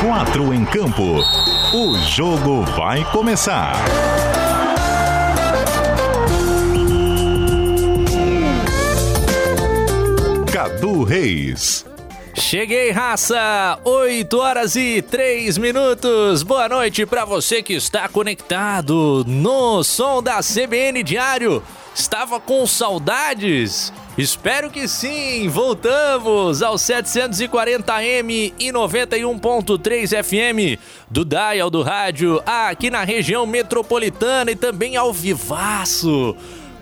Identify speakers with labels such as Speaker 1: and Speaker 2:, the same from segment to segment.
Speaker 1: Quatro em campo. O jogo vai começar. Cadu Reis.
Speaker 2: Cheguei, raça! 8 horas e 3 minutos. Boa noite para você que está conectado no som da CBN Diário. Estava com saudades? Espero que sim! Voltamos ao 740M e 91.3 FM do Dial do Rádio, aqui na região metropolitana e também ao vivaço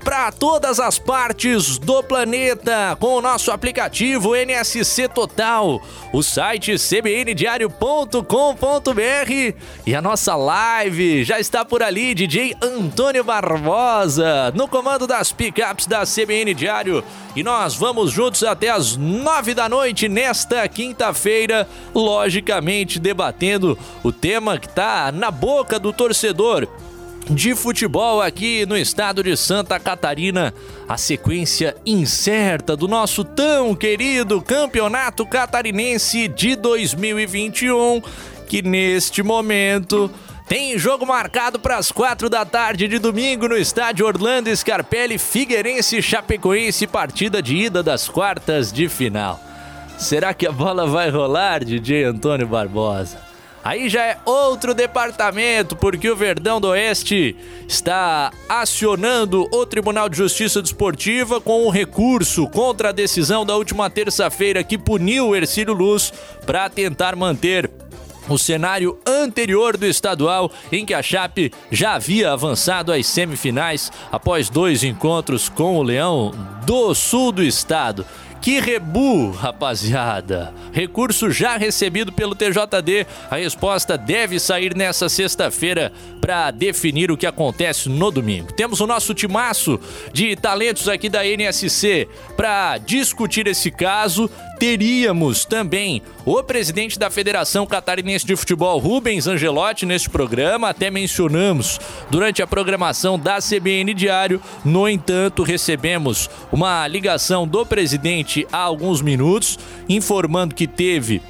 Speaker 2: para todas as partes do planeta com o nosso aplicativo NSC Total, o site cbndiario.com.br e a nossa live já está por ali, DJ Antônio Barbosa, no comando das pickups da CBN Diário. E nós vamos juntos até as nove da noite nesta quinta-feira, logicamente debatendo o tema que está na boca do torcedor de futebol aqui no estado de Santa Catarina, a sequência incerta do nosso tão querido Campeonato Catarinense de 2021, que neste momento tem jogo marcado para as quatro da tarde de domingo no estádio Orlando Scarpelli, Figueirense Chapecoense, partida de ida das quartas de final. Será que a bola vai rolar, DJ Antônio Barbosa? Aí já é outro departamento, porque o Verdão do Oeste está acionando o Tribunal de Justiça Desportiva com um recurso contra a decisão da última terça-feira que puniu o Ercílio Luz para tentar manter o cenário anterior do estadual, em que a Chape já havia avançado às semifinais após dois encontros com o Leão do sul do estado. Que rebu, rapaziada! Recurso já recebido pelo TJD. A resposta deve sair nessa sexta-feira para definir o que acontece no domingo. Temos o nosso timaço de talentos aqui da NSC para discutir esse caso teríamos também o presidente da Federação Catarinense de Futebol, Rubens Angelotti, neste programa. Até mencionamos durante a programação da CBN Diário. No entanto, recebemos uma ligação do presidente há alguns minutos, informando que teve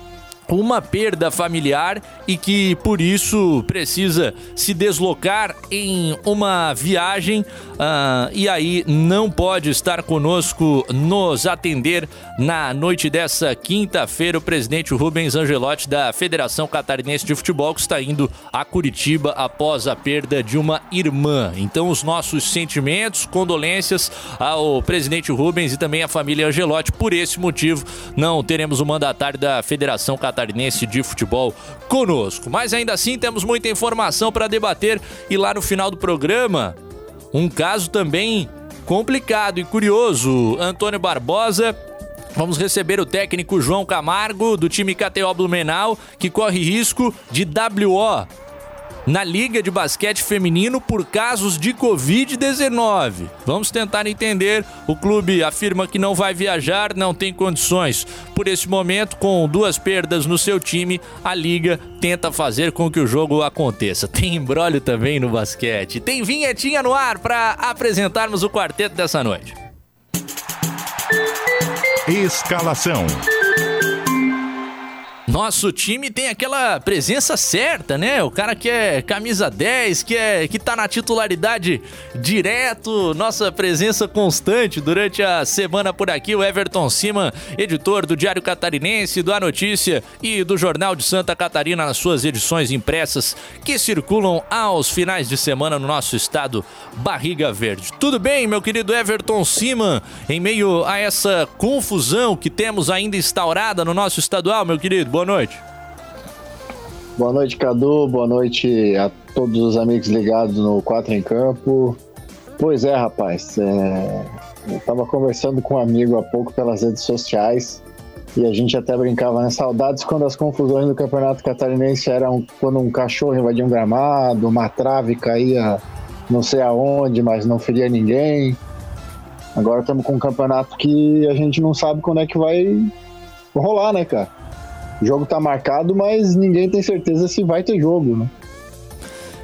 Speaker 2: uma perda familiar e que por isso precisa se deslocar em uma viagem uh, e aí não pode estar conosco nos atender na noite dessa quinta-feira o presidente Rubens Angelotti da Federação Catarinense de Futebol que está indo a Curitiba após a perda de uma irmã. Então os nossos sentimentos, condolências ao presidente Rubens e também à família Angelotti. Por esse motivo não teremos o mandatário da Federação Catarinense catarinense de futebol conosco. Mas ainda assim temos muita informação para debater e lá no final do programa, um caso também complicado e curioso. Antônio Barbosa Vamos receber o técnico João Camargo, do time KTO Blumenau, que corre risco de WO na Liga de Basquete Feminino por casos de Covid-19. Vamos tentar entender. O clube afirma que não vai viajar, não tem condições. Por esse momento, com duas perdas no seu time, a Liga tenta fazer com que o jogo aconteça. Tem embrólio também no basquete. Tem vinhetinha no ar para apresentarmos o quarteto dessa noite.
Speaker 1: Escalação.
Speaker 2: Nosso time tem aquela presença certa, né? O cara que é camisa 10, que, é, que tá na titularidade direto, nossa presença constante durante a semana por aqui, o Everton Cima, editor do Diário Catarinense, do A Notícia e do Jornal de Santa Catarina nas suas edições impressas que circulam aos finais de semana no nosso estado Barriga Verde. Tudo bem, meu querido Everton Cima, em meio a essa confusão que temos ainda instaurada no nosso estadual, meu querido? boa noite.
Speaker 3: Boa noite, Cadu. Boa noite a todos os amigos ligados no Quatro em Campo. Pois é, rapaz. É... Eu tava conversando com um amigo há pouco pelas redes sociais e a gente até brincava, né? Saudades quando as confusões do Campeonato Catarinense eram quando um cachorro invadia um gramado, uma trave caía não sei aonde, mas não feria ninguém. Agora estamos com um campeonato que a gente não sabe quando é que vai rolar, né, cara? O jogo tá marcado, mas ninguém tem certeza se vai ter jogo, né?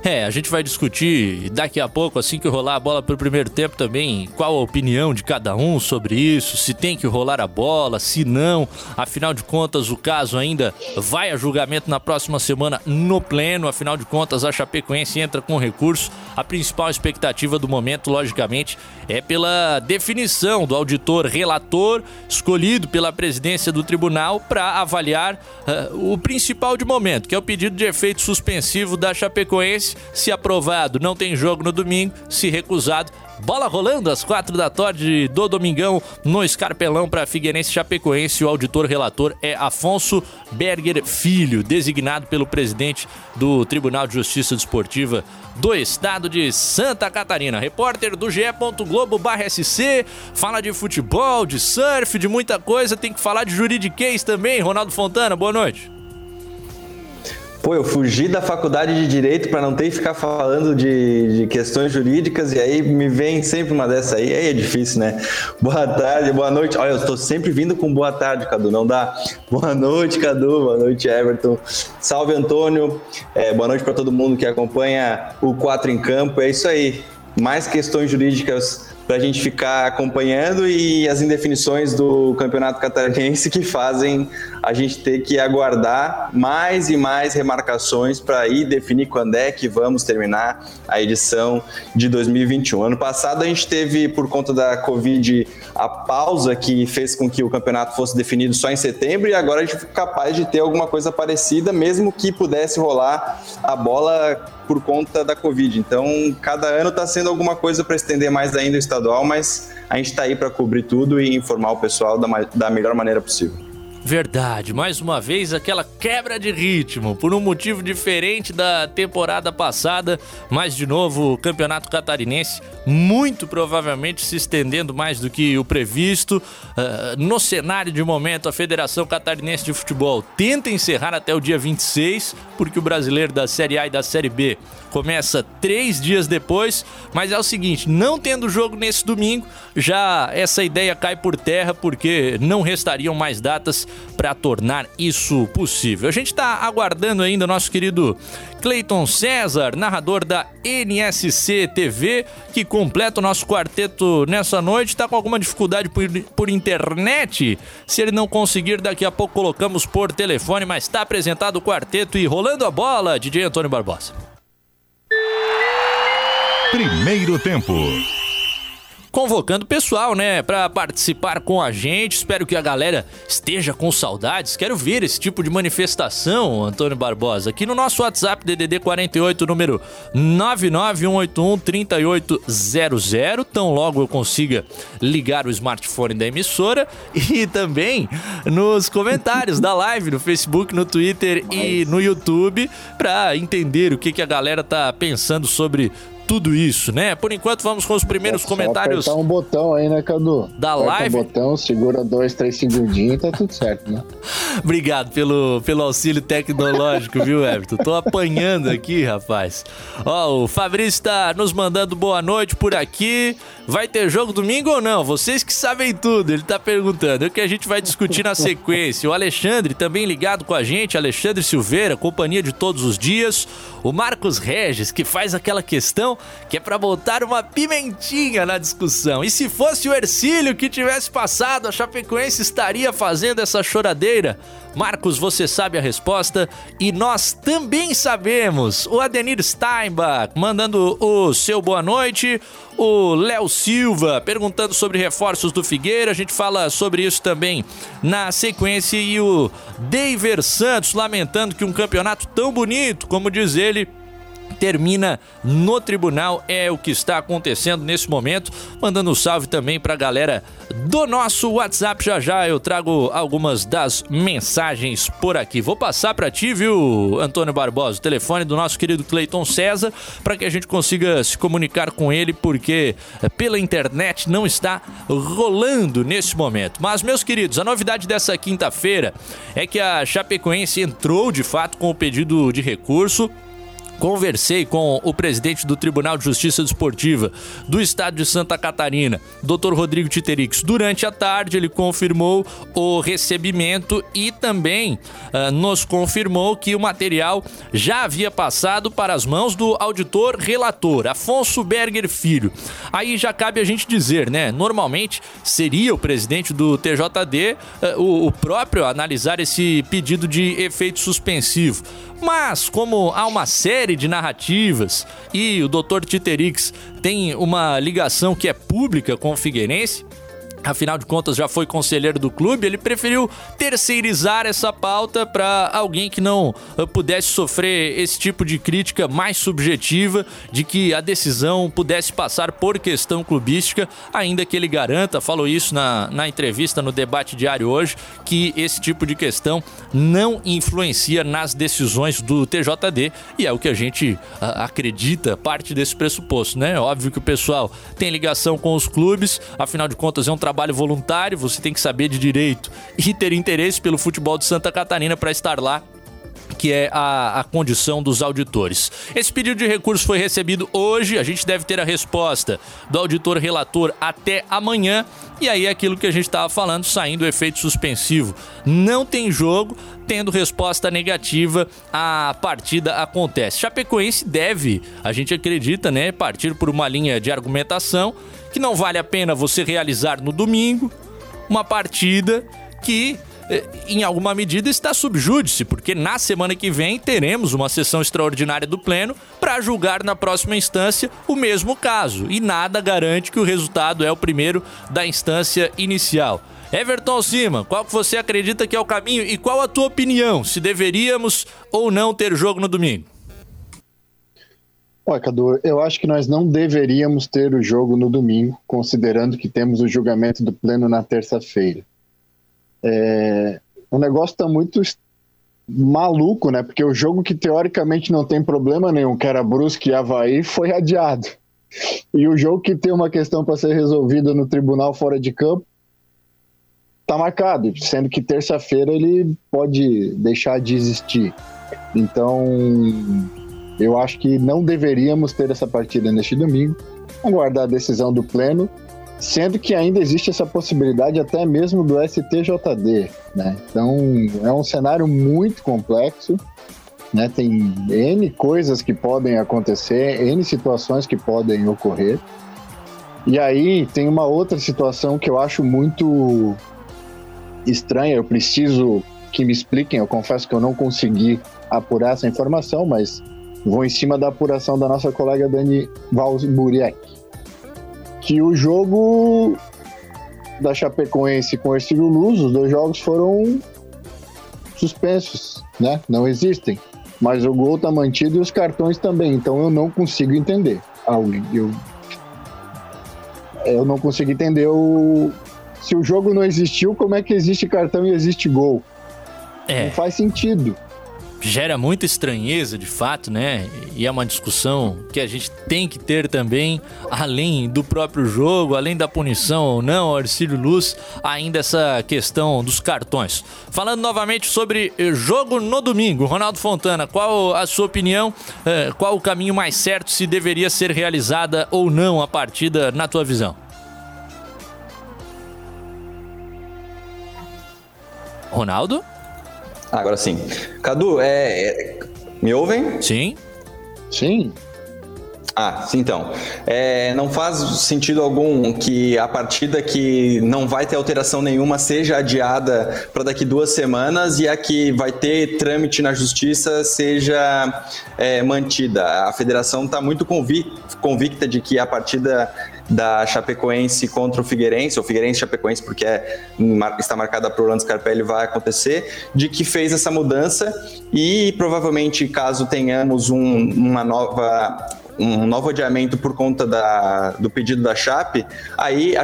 Speaker 2: É, a gente vai discutir daqui a pouco, assim que rolar a bola pro primeiro tempo também, qual a opinião de cada um sobre isso, se tem que rolar a bola, se não. Afinal de contas, o caso ainda vai a julgamento na próxima semana no pleno. Afinal de contas, a Chapecoense entra com recurso. A principal expectativa do momento, logicamente, é pela definição do auditor relator escolhido pela presidência do tribunal para avaliar uh, o principal de momento, que é o pedido de efeito suspensivo da Chapecoense se aprovado, não tem jogo no domingo. Se recusado, Bola rolando às quatro da tarde do domingão no Escarpelão para Figueirense Chapecoense. O auditor relator é Afonso Berger Filho, designado pelo presidente do Tribunal de Justiça Desportiva do Estado de Santa Catarina. Repórter do GE. Globo SC, fala de futebol, de surf, de muita coisa. Tem que falar de juridiquês também. Ronaldo Fontana, boa noite.
Speaker 4: Pô, eu fugi da faculdade de Direito para não ter que ficar falando de, de, questões jurídicas e aí me vem sempre uma dessa aí, aí é difícil, né? Boa tarde, boa noite. Olha, eu estou sempre vindo com boa tarde, Cadu, não dá? Boa noite, Cadu, boa noite, Everton. Salve, Antônio. É, boa noite para todo mundo que acompanha o 4 em Campo. É isso aí. Mais questões jurídicas para a gente ficar acompanhando e as indefinições do Campeonato Catarinense que fazem a gente ter que aguardar mais e mais remarcações para ir definir quando é que vamos terminar a edição de 2021. Ano passado a gente teve, por conta da Covid, a pausa que fez com que o campeonato fosse definido só em setembro e agora a gente foi capaz de ter alguma coisa parecida, mesmo que pudesse rolar a bola por conta da Covid. Então, cada ano está sendo alguma coisa para estender mais ainda o estadual, mas a gente está aí para cobrir tudo e informar o pessoal da, da melhor maneira possível.
Speaker 2: Verdade, mais uma vez aquela quebra de ritmo, por um motivo diferente da temporada passada, mas de novo o Campeonato Catarinense muito provavelmente se estendendo mais do que o previsto. Uh, no cenário de momento, a Federação Catarinense de Futebol tenta encerrar até o dia 26, porque o brasileiro da Série A e da Série B começa três dias depois, mas é o seguinte, não tendo jogo nesse domingo, já essa ideia cai por terra, porque não restariam mais datas para tornar isso possível. A gente está aguardando ainda nosso querido Cleiton César, narrador da NSC TV, que completa o nosso quarteto nessa noite. Está com alguma dificuldade por, por internet? Se ele não conseguir, daqui a pouco colocamos por telefone, mas está apresentado o quarteto e rolando a bola, DJ Antônio Barbosa.
Speaker 1: Primeiro tempo
Speaker 2: convocando o pessoal, né, para participar com a gente. Espero que a galera esteja com saudades. Quero ver esse tipo de manifestação, Antônio Barbosa, aqui no nosso WhatsApp DDD 48, número 99181 3800. Tão logo eu consiga ligar o smartphone da emissora e também nos comentários da live no Facebook, no Twitter e no YouTube para entender o que, que a galera tá pensando sobre tudo isso, né? Por enquanto, vamos com os primeiros é comentários.
Speaker 3: Apertar um botão aí, né, Cadu?
Speaker 2: Da Aperta live.
Speaker 3: um botão, segura dois, três segundinhos e tá tudo certo, né?
Speaker 2: Obrigado pelo, pelo auxílio tecnológico, viu, Everton? Tô apanhando aqui, rapaz. Ó, o Fabrício tá nos mandando boa noite por aqui. Vai ter jogo domingo ou não? Vocês que sabem tudo, ele tá perguntando. É o que a gente vai discutir na sequência. O Alexandre também ligado com a gente, Alexandre Silveira, companhia de todos os dias. O Marcos Regis, que faz aquela questão que é para botar uma pimentinha na discussão. E se fosse o Ercílio que tivesse passado, a Chapecoense estaria fazendo essa choradeira? Marcos, você sabe a resposta e nós também sabemos. O Adenir Steinbach mandando o seu boa noite. O Léo Silva perguntando sobre reforços do Figueira. A gente fala sobre isso também na sequência. E o Daver Santos lamentando que um campeonato tão bonito, como diz ele, termina no tribunal. É o que está acontecendo nesse momento. Mandando um salve também para a galera do nosso WhatsApp. Já já eu trago algumas das mensagens por aqui. Vou passar para ti, viu, Antônio Barbosa, o telefone do nosso querido Cleiton César, para que a gente consiga se comunicar com ele, porque eh, pela internet não está rolando nesse momento. Mas, meus queridos, a novidade dessa quinta-feira é que a Chapecoense entrou de fato com o pedido de recurso Conversei com o presidente do Tribunal de Justiça Desportiva do Estado de Santa Catarina, Dr. Rodrigo Titerix. Durante a tarde, ele confirmou o recebimento e também uh, nos confirmou que o material já havia passado para as mãos do auditor relator, Afonso Berger Filho. Aí já cabe a gente dizer, né? Normalmente seria o presidente do TJD uh, o, o próprio analisar esse pedido de efeito suspensivo. Mas, como há uma série de narrativas e o Dr. Titerix tem uma ligação que é pública com o Figueirense, afinal de contas já foi conselheiro do clube, ele preferiu terceirizar essa pauta para alguém que não eh, pudesse sofrer esse tipo de crítica mais subjetiva de que a decisão pudesse passar por questão clubística, ainda que ele garanta, falou isso na, na entrevista no debate diário hoje, que esse tipo de questão não influencia nas decisões do TJD e é o que a gente a, acredita, parte desse pressuposto, né? Óbvio que o pessoal tem ligação com os clubes, afinal de contas é um trabalho trabalho voluntário, você tem que saber de direito e ter interesse pelo futebol de Santa Catarina para estar lá que é a, a, condição dos auditores. Esse pedido de recurso foi recebido hoje, a gente deve ter a resposta do auditor relator até amanhã, e aí é aquilo que a gente estava falando, saindo o efeito suspensivo. Não tem jogo, tendo resposta negativa, a partida acontece. Chapecoense deve, a gente acredita, né, partir por uma linha de argumentação que não vale a pena você realizar no domingo uma partida que eh, em alguma medida está subjúdice, porque na semana que vem teremos uma sessão extraordinária do Pleno para julgar na próxima instância o mesmo caso, e nada garante que o resultado é o primeiro da instância inicial. Everton Cima, qual que você acredita que é o caminho e qual a tua opinião, se deveríamos ou não ter jogo no domingo?
Speaker 3: Olha, Cadu, eu acho que nós não deveríamos ter o jogo no domingo, considerando que temos o julgamento do pleno na terça-feira. É, o negócio está muito maluco, né? Porque o jogo que teoricamente não tem problema nenhum, que era Brusque e Havaí, foi adiado. E o jogo que tem uma questão para ser resolvida no tribunal fora de campo está marcado, sendo que terça-feira ele pode deixar de existir. Então, eu acho que não deveríamos ter essa partida neste domingo, aguardar a decisão do Pleno, sendo que ainda existe essa possibilidade até mesmo do STJD. Né? Então, é um cenário muito complexo. Né? Tem N coisas que podem acontecer, N situações que podem ocorrer. E aí tem uma outra situação que eu acho muito estranha. Eu preciso que me expliquem. Eu confesso que eu não consegui apurar essa informação, mas Vou em cima da apuração da nossa colega Dani Valsburiek. Que o jogo da Chapecoense com o Ercílio Luz, os dois jogos foram suspensos, né? Não existem. Mas o gol tá mantido e os cartões também. Então eu não consigo entender. Eu, eu não consigo entender o, se o jogo não existiu, como é que existe cartão e existe gol? É. Não faz sentido
Speaker 2: gera muita estranheza, de fato, né? E é uma discussão que a gente tem que ter também, além do próprio jogo, além da punição ou não, Arcílio Luz, ainda essa questão dos cartões. Falando novamente sobre eh, jogo no domingo, Ronaldo Fontana, qual a sua opinião? Eh, qual o caminho mais certo se deveria ser realizada ou não a partida na tua visão? Ronaldo?
Speaker 4: Agora sim. Cadu, é, é, me ouvem?
Speaker 2: Sim.
Speaker 3: Sim.
Speaker 4: Ah, sim, então. É, não faz sentido algum que a partida que não vai ter alteração nenhuma seja adiada para daqui duas semanas e a que vai ter trâmite na justiça seja é, mantida. A federação está muito convicta de que a partida da Chapecoense contra o Figueirense, ou Figueirense Chapecoense, porque é, está marcada para o Orlando Scarpelli, vai acontecer, de que fez essa mudança e provavelmente, caso tenhamos um, uma nova um novo adiamento por conta da, do pedido da Chape, aí a,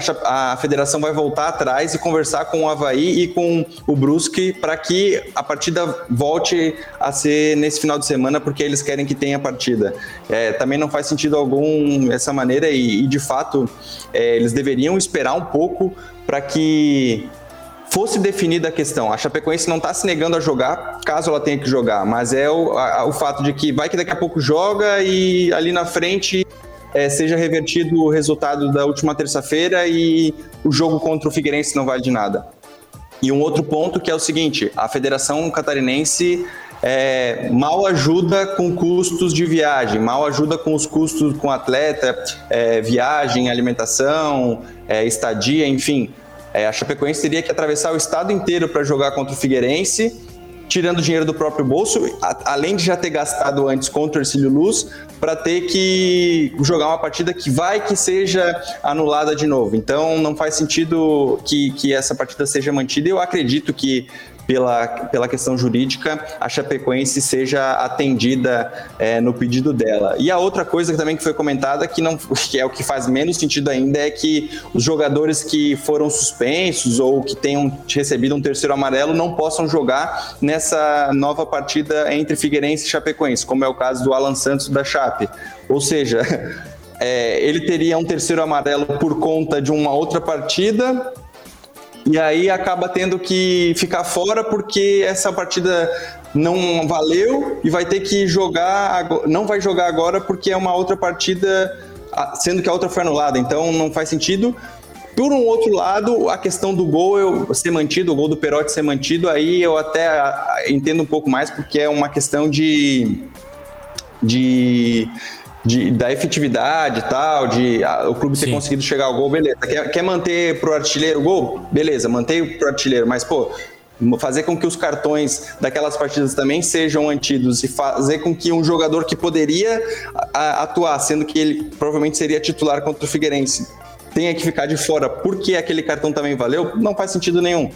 Speaker 4: a federação vai voltar atrás e conversar com o Havaí e com o Brusque para que a partida volte a ser nesse final de semana, porque eles querem que tenha partida. É, também não faz sentido algum essa maneira e, e de fato, é, eles deveriam esperar um pouco para que fosse definida a questão. A Chapecoense não está se negando a jogar, caso ela tenha que jogar, mas é o, a, o fato de que vai que daqui a pouco joga e ali na frente é, seja revertido o resultado da última terça-feira e o jogo contra o Figueirense não vale de nada. E um outro ponto que é o seguinte: a Federação Catarinense é, mal ajuda com custos de viagem, mal ajuda com os custos com atleta, é, viagem, alimentação, é, estadia, enfim. É, a Chapecoense teria que atravessar o estado inteiro para jogar contra o Figueirense, tirando dinheiro do próprio bolso, a, além de já ter gastado antes contra o Ercílio Luz, para ter que jogar uma partida que vai que seja anulada de novo. Então não faz sentido que, que essa partida seja mantida. Eu acredito que pela, pela questão jurídica, a Chapecoense seja atendida é, no pedido dela. E a outra coisa também que foi comentada, que, não, que é o que faz menos sentido ainda, é que os jogadores que foram suspensos ou que tenham recebido um terceiro amarelo não possam jogar nessa nova partida entre Figueirense e Chapecoense, como é o caso do Alan Santos da Chape. Ou seja, é, ele teria um terceiro amarelo por conta de uma outra partida e aí acaba tendo que ficar fora porque essa partida não valeu e vai ter que jogar, não vai jogar agora porque é uma outra partida, sendo que a outra foi anulada, então não faz sentido. Por um outro lado, a questão do gol eu, ser mantido, o gol do Perotti ser mantido, aí eu até entendo um pouco mais, porque é uma questão de, de de, da efetividade e tal, de a, o clube ter Sim. conseguido chegar ao gol, beleza. Quer, quer manter pro artilheiro o gol? Beleza, mantém pro artilheiro, mas pô, fazer com que os cartões daquelas partidas também sejam mantidos e fazer com que um jogador que poderia atuar, sendo que ele provavelmente seria titular contra o Figueirense, tenha que ficar de fora porque aquele cartão também valeu, não faz sentido nenhum.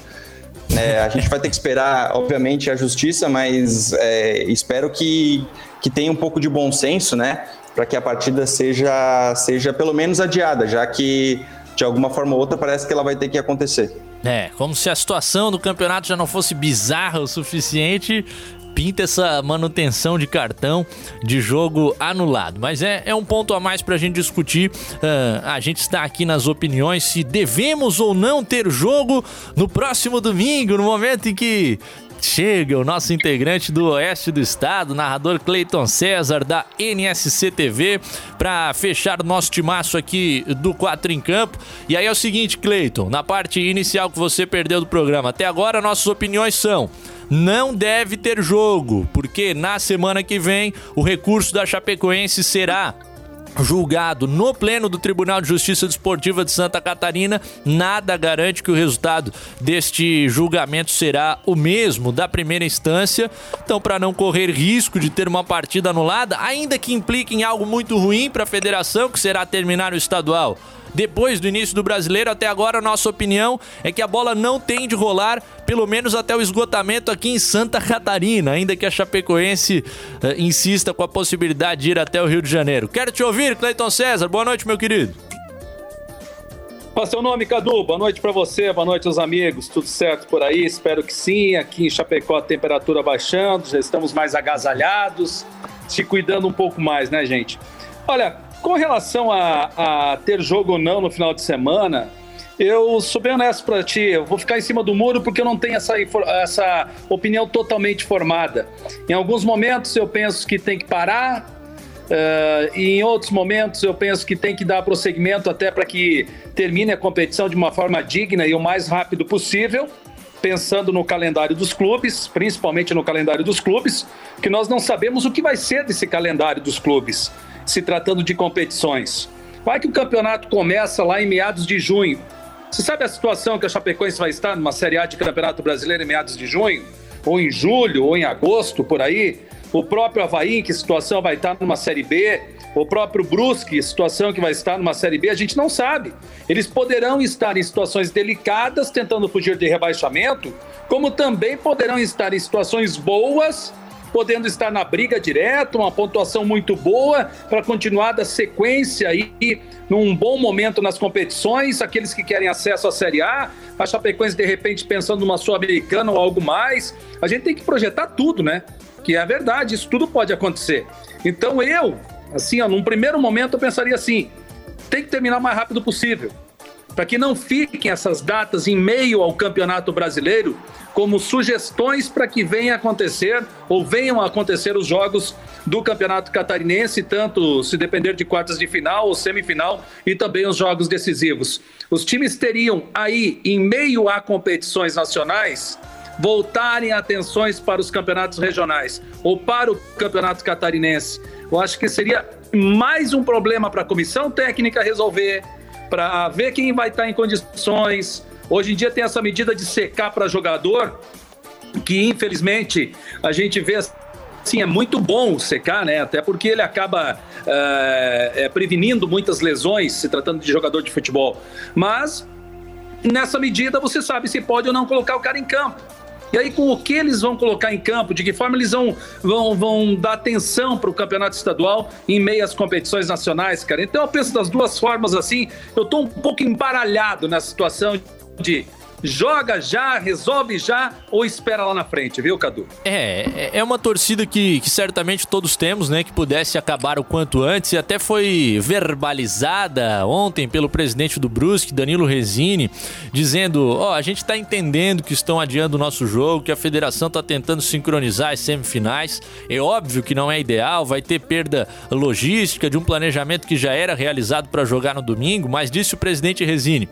Speaker 4: É, a gente vai ter que esperar, obviamente, a justiça, mas é, espero que, que tenha um pouco de bom senso, né? Para que a partida seja, seja pelo menos adiada, já que de alguma forma ou outra parece que ela vai ter que acontecer.
Speaker 2: É, como se a situação do campeonato já não fosse bizarra o suficiente, pinta essa manutenção de cartão de jogo anulado. Mas é, é um ponto a mais para a gente discutir. Uh, a gente está aqui nas opiniões se devemos ou não ter jogo no próximo domingo, no momento em que chega o nosso integrante do Oeste do Estado, narrador Cleiton César, da NSC TV, para fechar o nosso timaço aqui do 4 em Campo. E aí é o seguinte, Cleiton, na parte inicial que você perdeu do programa, até agora nossas opiniões são não deve ter jogo, porque na semana que vem o recurso da Chapecoense será julgado no pleno do Tribunal de Justiça Desportiva de Santa Catarina, nada garante que o resultado deste julgamento será o mesmo da primeira instância. Então, para não correr risco de ter uma partida anulada, ainda que implique em algo muito ruim para a federação, que será terminar o estadual, depois do início do brasileiro. Até agora, nossa opinião é que a bola não tem de rolar, pelo menos até o esgotamento aqui em Santa Catarina, ainda que a Chapecoense uh, insista com a possibilidade de ir até o Rio de Janeiro. Quero te ouvir, Cleiton César. Boa noite, meu querido.
Speaker 5: Qual seu nome, Cadu? Boa noite para você, boa noite aos amigos. Tudo certo por aí? Espero que sim. Aqui em Chapecó a temperatura baixando, já estamos mais agasalhados, se cuidando um pouco mais, né, gente? Olha, com relação a, a ter jogo ou não no final de semana, eu sou bem honesto para ti, eu vou ficar em cima do muro porque eu não tenho essa, essa opinião totalmente formada. Em alguns momentos eu penso que tem que parar, uh, e em outros momentos eu penso que tem que dar prosseguimento até para que termine a competição de uma forma digna e o mais rápido possível, pensando no calendário dos clubes, principalmente no calendário dos clubes, que nós não sabemos o que vai ser desse calendário dos clubes se tratando de competições. Vai que o campeonato começa lá em meados de junho. Você sabe a situação que a Chapecoense vai estar numa Série A de Campeonato Brasileiro em meados de junho? Ou em julho, ou em agosto, por aí? O próprio Havaí, em que situação vai estar numa Série B? O próprio Brusque, situação que vai estar numa Série B? A gente não sabe. Eles poderão estar em situações delicadas, tentando fugir de rebaixamento, como também poderão estar em situações boas podendo estar na briga direto, uma pontuação muito boa para continuar da sequência aí num bom momento nas competições, aqueles que querem acesso à Série A, a Chapecoense de repente pensando numa Sul-Americana ou algo mais. A gente tem que projetar tudo, né? Que é a verdade, isso tudo pode acontecer. Então eu, assim, ó, num primeiro momento eu pensaria assim, tem que terminar o mais rápido possível. Para que não fiquem essas datas em meio ao Campeonato Brasileiro como sugestões para que venha acontecer ou venham acontecer os jogos do Campeonato Catarinense, tanto se depender de quartas de final ou semifinal e também os jogos decisivos. Os times teriam aí, em meio a competições nacionais, voltarem atenções para os campeonatos regionais ou para o Campeonato Catarinense. Eu acho que seria mais um problema para a comissão técnica resolver, para ver quem vai estar em condições. Hoje em dia tem essa medida de secar para jogador, que infelizmente a gente vê Sim, é muito bom secar, né? Até porque ele acaba é, é, prevenindo muitas lesões se tratando de jogador de futebol. Mas nessa medida você sabe se pode ou não colocar o cara em campo. E aí, com o que eles vão colocar em campo, de que forma eles vão, vão, vão dar atenção para o campeonato estadual em meio às competições nacionais, cara. Então, eu penso das duas formas assim. Eu estou um pouco embaralhado nessa situação de joga já, resolve já ou espera lá na frente, viu, Cadu?
Speaker 2: É, é, é uma torcida que, que certamente todos temos, né? Que pudesse acabar o quanto antes e até foi verbalizada ontem pelo presidente do Brusque, Danilo Resini, dizendo: Ó, oh, a gente tá entendendo que estão adiando o nosso jogo, que a federação tá tentando sincronizar as semifinais. É óbvio que não é ideal, vai ter perda logística de um planejamento que já era realizado para jogar no domingo, mas disse o presidente Resini.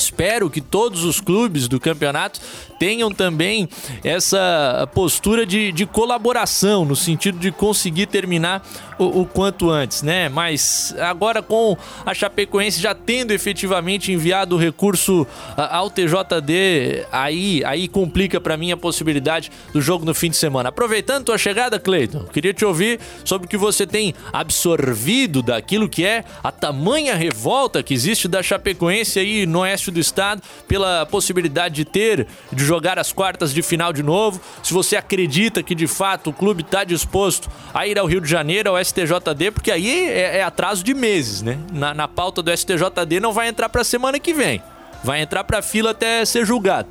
Speaker 2: Espero que todos os clubes do campeonato tenham também essa postura de, de colaboração, no sentido de conseguir terminar o, o, quanto antes, né? Mas agora com a Chapecoense já tendo efetivamente enviado o recurso ao TJD, aí, aí complica para mim a possibilidade do jogo no fim de semana. Aproveitando tua chegada, Cleiton, queria te ouvir sobre o que você tem absorvido daquilo que é a tamanha revolta que existe da Chapecoense aí no oeste do estado pela possibilidade de ter, de jogar as quartas de final de novo. Se você acredita que de fato o clube está disposto a ir ao Rio de Janeiro, ao STJD, porque aí é, é atraso de meses, né? Na, na pauta do STJD não vai entrar para semana que vem. Vai entrar para fila até ser julgado.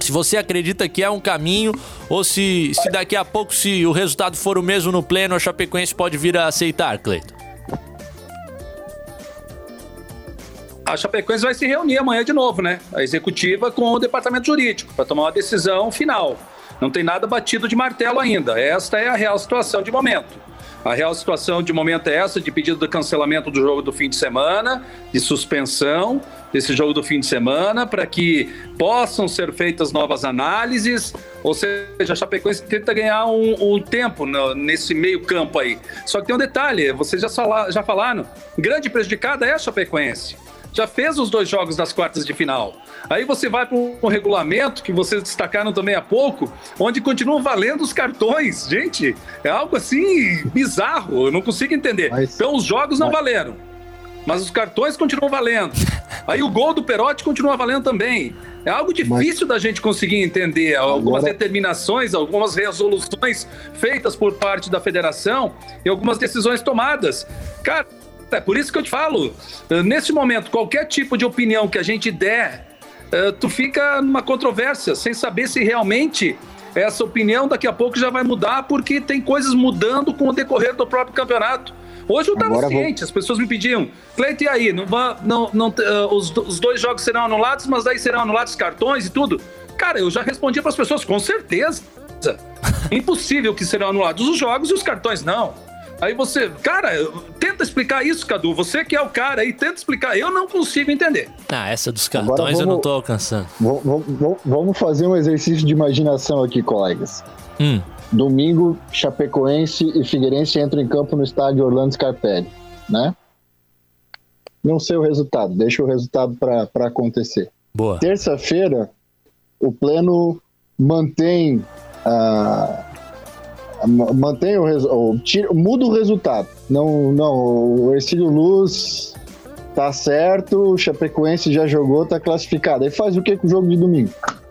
Speaker 2: Se você acredita que é um caminho, ou se, se daqui a pouco, se o resultado for o mesmo no pleno, a Chapecoense pode vir a aceitar, Cleiton.
Speaker 5: a Chapecoense vai se reunir amanhã de novo, né? A executiva com o departamento jurídico, para tomar uma decisão final. Não tem nada batido de martelo ainda. Esta é a real situação de momento. A real situação de momento é essa, de pedido de cancelamento do jogo do fim de semana, de suspensão desse jogo do fim de semana, para que possam ser feitas novas análises, ou seja, a Chapecoense tenta ganhar um, um tempo no, nesse meio campo aí. Só que tem um detalhe, vocês já, já falaram, grande prejudicada é a Chapecoense já fez os dois jogos das quartas de final. Aí você vai para um regulamento que vocês destacaram também há pouco, onde continuam valendo os cartões. Gente, é algo assim bizarro, eu não consigo entender. Mas, então os jogos não mas... valeram, mas os cartões continuam valendo. Aí o gol do Perotti continua valendo também. É algo difícil mas... da gente conseguir entender algumas Agora... determinações, algumas resoluções feitas por parte da federação e algumas decisões tomadas. Cara, por isso que eu te falo, eh, nesse momento, qualquer tipo de opinião que a gente der, eh, tu fica numa controvérsia, sem saber se realmente essa opinião daqui a pouco já vai mudar, porque tem coisas mudando com o decorrer do próprio campeonato. Hoje eu estava ciente, vou... as pessoas me pediam, Cleiton, e aí? Não, não, não, uh, os, os dois jogos serão anulados, mas daí serão anulados os cartões e tudo? Cara, eu já respondia para as pessoas, com certeza. Impossível que serão anulados os jogos e os cartões não. Aí você, cara, tenta explicar isso, Cadu. Você que é o cara aí, tenta explicar. Eu não consigo entender.
Speaker 2: Ah, essa dos cartões vamos, eu não tô alcançando.
Speaker 3: Vamos, vamos fazer um exercício de imaginação aqui, colegas. Hum. Domingo, Chapecoense e Figueirense entram em campo no estádio Orlando Scarpelli, né? Não sei o resultado, deixa o resultado para acontecer.
Speaker 2: Boa.
Speaker 3: Terça-feira, o Pleno mantém a mantém o, o tira, muda o resultado. Não, não, o Ercílio Luz tá certo, o Chapecoense já jogou, tá classificado. Aí faz o que com o jogo de domingo?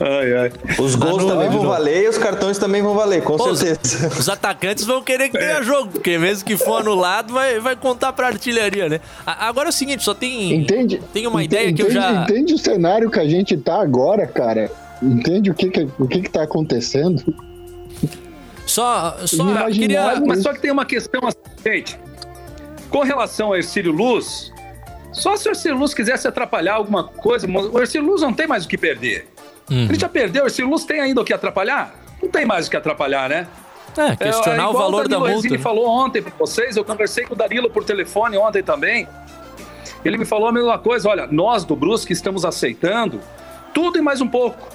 Speaker 4: ai, ai. Os gols também vão valer e os cartões também vão valer, com Pô, certeza.
Speaker 2: Os, atacantes vão querer que tenha é. jogo, porque mesmo que for anulado, vai, vai contar pra artilharia, né? Agora é o seguinte, só tem.
Speaker 3: Entende?
Speaker 2: Tem uma
Speaker 3: entende,
Speaker 2: ideia que eu já.
Speaker 3: Entende o cenário que a gente tá agora, cara? Entende o que que, o que que tá acontecendo?
Speaker 2: Só, só queria...
Speaker 5: Mas só que tem uma questão assim, gente. Com relação ao Ercílio Luz, Só se o Ercílio Luz quisesse atrapalhar alguma coisa, o Ercílio Luz não tem mais o que perder. Uhum. Ele já perdeu, o Ercílio Luz tem ainda o que atrapalhar? Não tem mais o que atrapalhar, né?
Speaker 2: É, questionar é, é o valor o da multa.
Speaker 5: Ele falou ontem para vocês, eu conversei com o Darilo por telefone ontem também. Ele me falou a mesma coisa, olha, nós do Brusque estamos aceitando tudo e mais um pouco.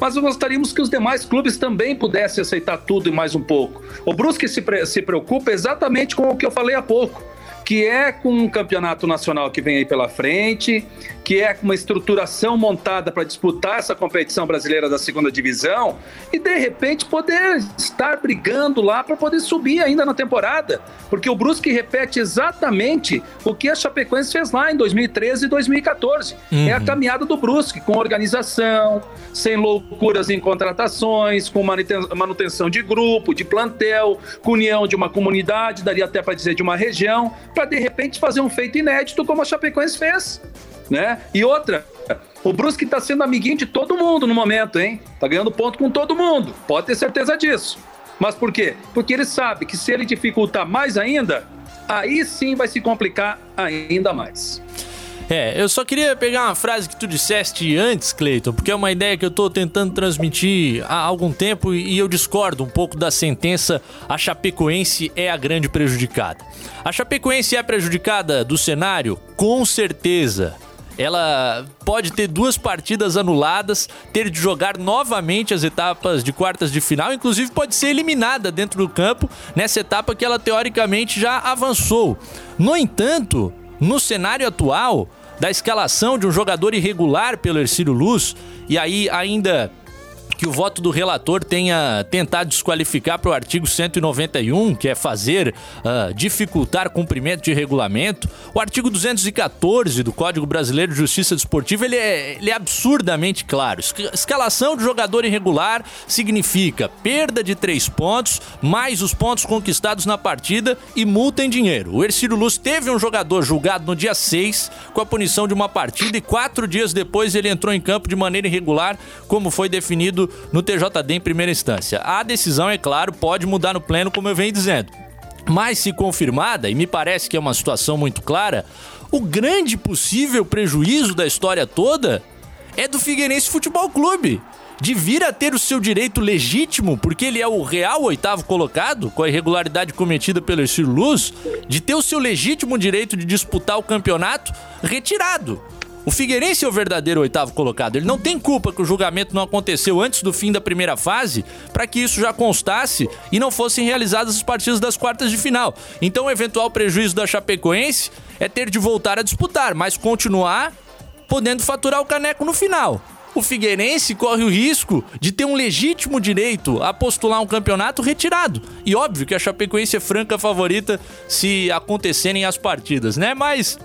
Speaker 5: Mas gostaríamos que os demais clubes também pudessem aceitar tudo e mais um pouco. O Brusque se, se preocupa exatamente com o que eu falei há pouco que é com um campeonato nacional que vem aí pela frente, que é com uma estruturação montada para disputar essa competição brasileira da segunda divisão e de repente poder estar brigando lá para poder subir ainda na temporada, porque o Brusque repete exatamente o que a Chapecoense fez lá em 2013 e 2014. Uhum. É a uhum. caminhada do Brusque com organização, sem loucuras em contratações, com manutenção de grupo, de plantel, com união de uma comunidade, daria até para dizer de uma região, para de repente fazer um feito inédito como a Chapecoense fez né? E outra, o Brusque está sendo amiguinho de todo mundo no momento, hein? Tá ganhando ponto com todo mundo, pode ter certeza disso. Mas por quê? Porque ele sabe que se ele dificultar mais ainda, aí sim vai se complicar ainda mais.
Speaker 2: É, eu só queria pegar uma frase que tu disseste antes, Cleiton, porque é uma ideia que eu tô tentando transmitir há algum tempo e eu discordo um pouco da sentença a Chapecoense é a grande prejudicada. A Chapecoense é prejudicada do cenário? Com certeza ela pode ter duas partidas anuladas, ter de jogar novamente as etapas de quartas de final, inclusive pode ser eliminada dentro do campo nessa etapa que ela teoricamente já avançou. No entanto, no cenário atual da escalação de um jogador irregular pelo Ercílio Luz, e aí ainda que o voto do relator tenha tentado desqualificar para o artigo 191, que é fazer uh, dificultar cumprimento de regulamento. O artigo 214 do Código Brasileiro de Justiça Desportiva ele é, ele é absurdamente claro. Escalação de jogador irregular significa perda de três pontos, mais os pontos conquistados na partida e multa em dinheiro. O Ercílio Luz teve um jogador julgado no dia 6 com a punição de uma partida e quatro dias depois ele entrou em campo de maneira irregular, como foi definido no TJD em primeira instância. A decisão, é claro, pode mudar no pleno, como eu venho dizendo. Mas se confirmada, e me parece que é uma situação muito clara, o grande possível prejuízo da história toda é do Figueirense Futebol Clube. De vir a ter o seu direito legítimo, porque ele é o real oitavo colocado, com a irregularidade cometida pelo Estilo Luz, de ter o seu legítimo direito de disputar o campeonato retirado. O Figueirense é o verdadeiro oitavo colocado. Ele não tem culpa que o julgamento não aconteceu antes do fim da primeira fase, para que isso já constasse e não fossem realizadas as partidas das quartas de final. Então, o eventual prejuízo da Chapecoense é ter de voltar a disputar, mas continuar podendo faturar o caneco no final. O Figueirense corre o risco de ter um legítimo direito a postular um campeonato retirado. E óbvio que a Chapecoense é franca favorita se acontecerem as partidas, né? Mas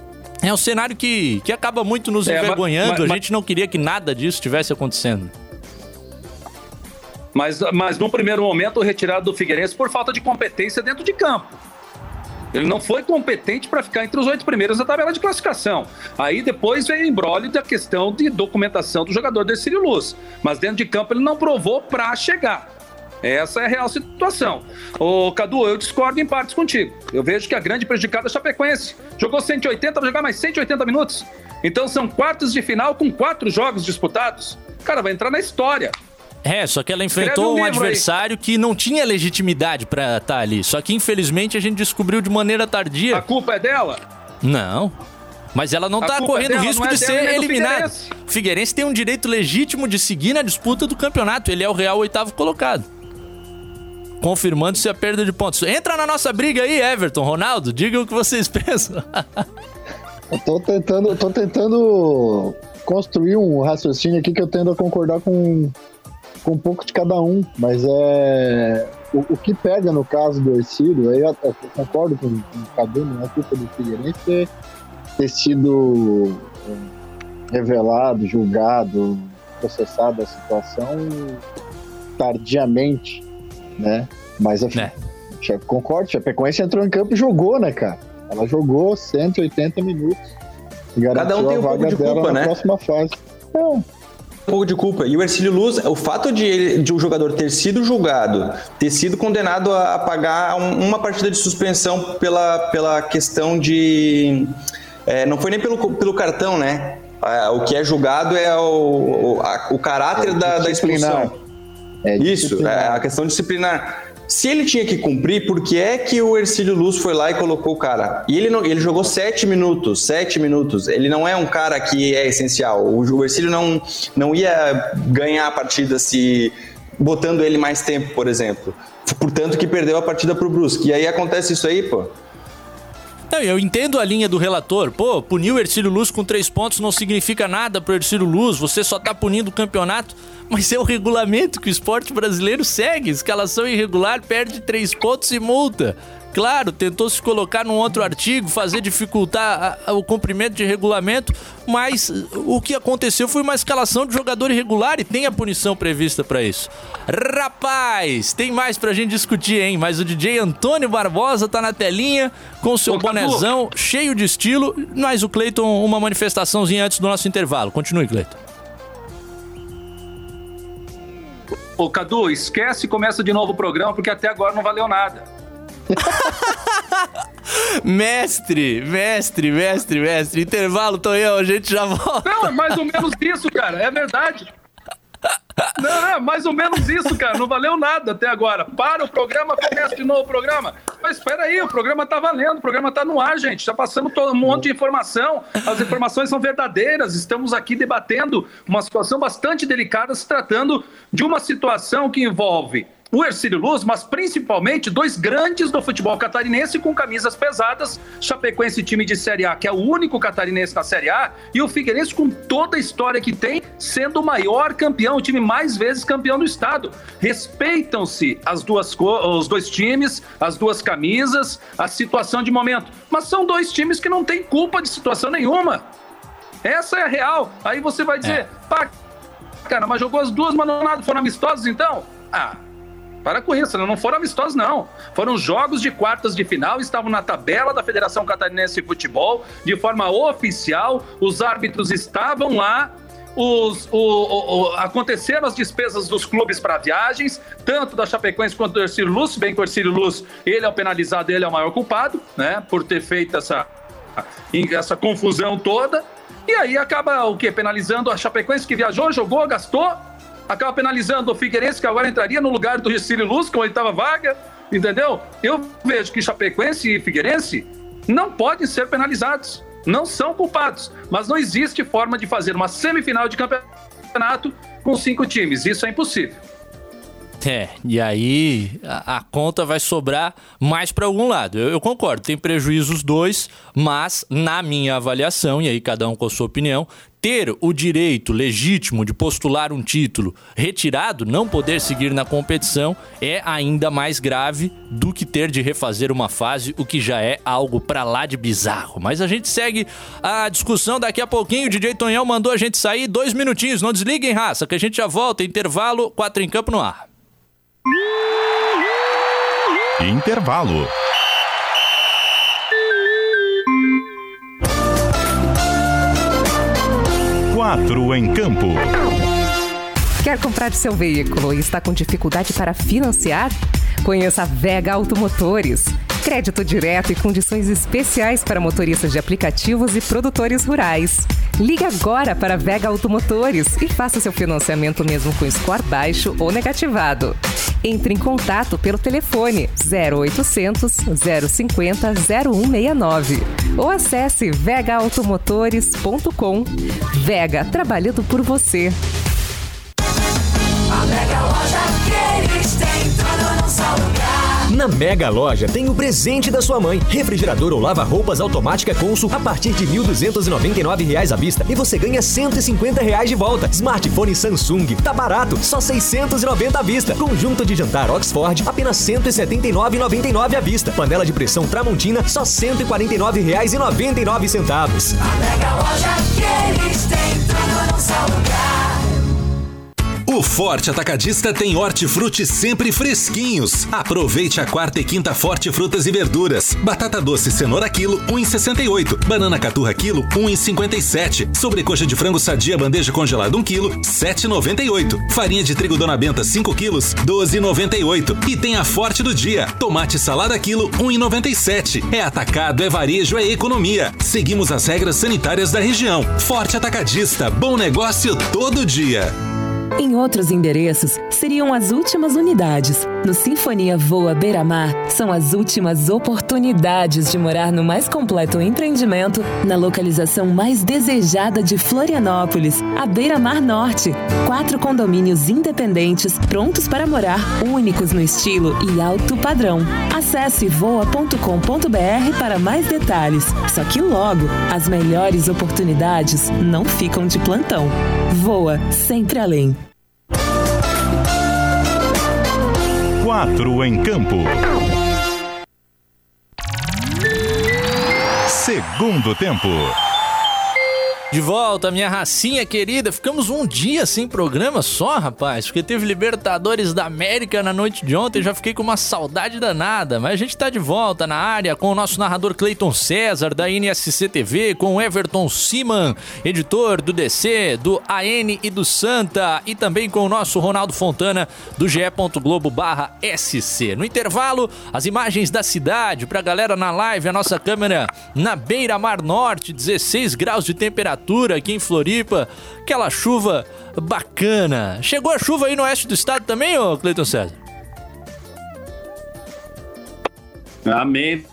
Speaker 2: é um cenário que, que acaba muito nos é, envergonhando. Mas, mas, a gente não queria que nada disso estivesse acontecendo.
Speaker 5: Mas, mas no primeiro momento, o retirado do Figueirense por falta de competência dentro de campo. Ele não foi competente para ficar entre os oito primeiros da tabela de classificação. Aí depois veio o embrólio da questão de documentação do jogador Decílio Luz. Mas dentro de campo ele não provou para chegar. Essa é a real situação. Ô, Cadu, eu discordo em partes contigo. Eu vejo que a grande prejudicada é a Chapecoense. Jogou 180, vai jogar mais 180 minutos. Então são quartos de final com quatro jogos disputados. Cara, vai entrar na história.
Speaker 2: É, só que ela enfrentou um, um adversário aí. que não tinha legitimidade para estar tá ali. Só que infelizmente a gente descobriu de maneira tardia.
Speaker 5: A culpa é dela?
Speaker 2: Não. Mas ela não a tá correndo dela, risco é de ser eliminada. Figueirense. Figueirense tem um direito legítimo de seguir na disputa do campeonato. Ele é o real oitavo colocado confirmando-se a perda de pontos. Entra na nossa briga aí, Everton, Ronaldo, diga o que vocês pensam.
Speaker 3: eu tô tentando, tô tentando construir um raciocínio aqui que eu tendo a concordar com, com um pouco de cada um, mas é o, o que pega no caso do Ercílio, aí eu, eu, concordo com, com o Cadu, não é culpa do Figueirense ter, ter sido é, revelado, julgado, processado a situação tardiamente né? Mas a é. concordo, a Chapecoense entrou em campo e jogou, né, cara? Ela jogou 180 minutos.
Speaker 4: Cada um tem um pouco de culpa, né?
Speaker 3: Próxima fase.
Speaker 4: É. Um pouco de culpa. E o Ercílio Luz, o fato de, ele, de um jogador ter sido julgado, ter sido condenado a, pagar um, uma partida de suspensão pela, pela questão de é, não foi nem pelo, pelo cartão, né? O que é julgado é o, o, a, o caráter é da, da expulsão. É Isso, é a questão disciplinar. Se ele tinha que cumprir, por que é que o Ercílio Luz foi lá e colocou o cara? E ele, não, ele jogou sete minutos, sete minutos. Ele não é um cara que é essencial. O, o Ercílio não, não ia ganhar a partida se botando ele mais tempo, por exemplo. Portanto, que perdeu a partida pro Brusque. E aí acontece isso aí, pô.
Speaker 2: Não, eu entendo a linha do relator. Pô, punir o Ercílio Luz com três pontos não significa nada pro Ercílio Luz. Você só tá punindo o campeonato. Mas é o regulamento que o esporte brasileiro segue. Escalação irregular, perde três pontos e multa. Claro, tentou se colocar num outro artigo, fazer dificultar a, a, o cumprimento de regulamento, mas o que aconteceu foi uma escalação de jogador irregular e tem a punição prevista para isso. Rapaz, tem mais pra gente discutir, hein? Mas o DJ Antônio Barbosa tá na telinha com seu Ô, bonezão cheio de estilo, mas o Cleiton uma manifestaçãozinha antes do nosso intervalo. Continue, Cleiton.
Speaker 5: Ô, Cadu, esquece e começa de novo o programa, porque até agora não valeu nada.
Speaker 2: mestre, mestre, mestre, mestre. Intervalo, Tonhão, a gente já volta.
Speaker 5: Não, é mais ou menos isso, cara. É verdade. Não, é mais ou menos isso, cara. Não valeu nada até agora. Para o programa, começa de novo o programa. Mas espera aí, o programa tá valendo, o programa tá no ar, gente. Já passamos todo um monte de informação. As informações são verdadeiras. Estamos aqui debatendo uma situação bastante delicada, se tratando de uma situação que envolve o Ercílio Luz, mas principalmente dois grandes do futebol catarinense com camisas pesadas, Chapecoense time de Série A, que é o único catarinense na Série A, e o Figueirense com toda a história que tem, sendo o maior campeão, o time mais vezes campeão do estado. Respeitam-se as duas os dois times, as duas camisas, a situação de momento, mas são dois times que não têm culpa de situação nenhuma. Essa é a real. Aí você vai dizer, é. pá, cara, mas jogou as duas, mas não nada, foram amistosos então? Ah, para com isso, não foram amistosos, não. Foram jogos de quartas de final, estavam na tabela da Federação Catarinense de Futebol, de forma oficial, os árbitros estavam lá, os, o, o, o, aconteceram as despesas dos clubes para viagens, tanto da Chapecoense quanto do Ercílio Luz, bem que o Ercílio Luz, ele é o penalizado, ele é o maior culpado, né, por ter feito essa, essa confusão toda, e aí acaba o quê? Penalizando a Chapecoense que viajou, jogou, gastou, acaba penalizando o Figueirense, que agora entraria no lugar do Ricílio Luz, como ele estava vaga, entendeu? Eu vejo que Chapecoense e Figueirense não podem ser penalizados, não são culpados, mas não existe forma de fazer uma semifinal de campeonato com cinco times, isso é impossível.
Speaker 2: É, e aí a, a conta vai sobrar mais para algum lado. Eu, eu, concordo, tem prejuízos dois, mas na minha avaliação, e aí cada um com a sua opinião, ter o direito legítimo de postular um título retirado, não poder seguir na competição, é ainda mais grave do que ter de refazer uma fase, o que já é algo para lá de bizarro. Mas a gente segue a discussão daqui a pouquinho. O DJ Tonhão mandou a gente sair dois minutinhos. Não desliguem, raça, que a gente já volta. Intervalo, quatro em campo no ar.
Speaker 1: Intervalo. Quatro em campo.
Speaker 6: Quer comprar seu veículo e está com dificuldade para financiar? Conheça a Vega Automotores. Crédito direto e condições especiais para motoristas de aplicativos e produtores rurais. Ligue agora para Vega Automotores e faça seu financiamento mesmo com score baixo ou negativado. Entre em contato pelo telefone 0800 050 0169 ou acesse vegaautomotores.com. Vega, trabalhando por você.
Speaker 7: Na Mega Loja tem o presente da sua mãe. Refrigerador ou lava-roupas automática Consul a partir de R$ 1.299 à vista e você ganha 150 reais de volta. Smartphone Samsung, tá barato, só R$ 690 à vista. Conjunto de jantar Oxford, apenas R$ 179,99 à vista. Panela de pressão Tramontina, só R$ 149,99.
Speaker 8: A Mega Loja que eles têm tudo num só lugar.
Speaker 9: O Forte Atacadista tem hortifruti sempre fresquinhos. Aproveite a quarta e quinta Forte Frutas e Verduras. Batata doce cenoura quilo, 1,68. Banana caturra quilo, 1,57. Sobrecoxa de frango sadia bandeja congelada 1 quilo, 7,98. Farinha de trigo Dona Benta 5 quilos, 12,98. E tem a Forte do dia. Tomate salada quilo, 1,97. É atacado, é varejo, é economia. Seguimos as regras sanitárias da região. Forte Atacadista, bom negócio todo dia.
Speaker 10: Em outros endereços, seriam as últimas unidades. No Sinfonia Voa Beira-Mar, são as últimas oportunidades de morar no mais completo empreendimento, na localização mais desejada de Florianópolis, a Beira-Mar Norte. Quatro condomínios independentes, prontos para morar, únicos no estilo e alto padrão. Acesse voa.com.br para mais detalhes. Só que logo, as melhores oportunidades não ficam de plantão. Voa sempre além.
Speaker 1: Quatro em campo. Segundo tempo.
Speaker 2: De volta, minha racinha querida. Ficamos um dia sem programa só, rapaz, porque teve Libertadores da América na noite de ontem. Já fiquei com uma saudade danada. Mas a gente tá de volta na área com o nosso narrador Cleiton César, da NSC TV, com o Everton Siman, editor do DC, do AN e do Santa, e também com o nosso Ronaldo Fontana, do ge.globo/sc. No intervalo, as imagens da cidade pra galera na live, a nossa câmera na Beira Mar Norte, 16 graus de temperatura aqui em Floripa, aquela chuva bacana. Chegou a chuva aí no oeste do estado também, ô Cleiton César?
Speaker 5: Amém.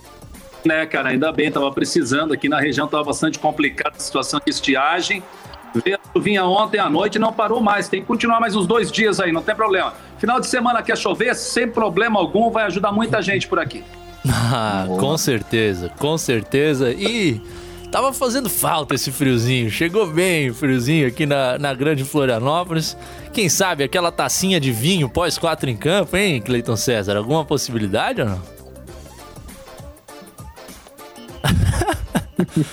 Speaker 5: Né, cara, ainda bem, tava precisando aqui na região, tava bastante complicada a situação de estiagem. Veio a chuvinha ontem à noite e não parou mais. Tem que continuar mais uns dois dias aí, não tem problema. Final de semana quer chover, sem problema algum, vai ajudar muita gente por aqui.
Speaker 2: Ah, com certeza, com certeza. E tava fazendo falta esse friozinho. Chegou bem o friozinho aqui na, na grande Florianópolis. Quem sabe aquela tacinha de vinho pós quatro em campo, hein, Cleiton César? Alguma possibilidade ou não?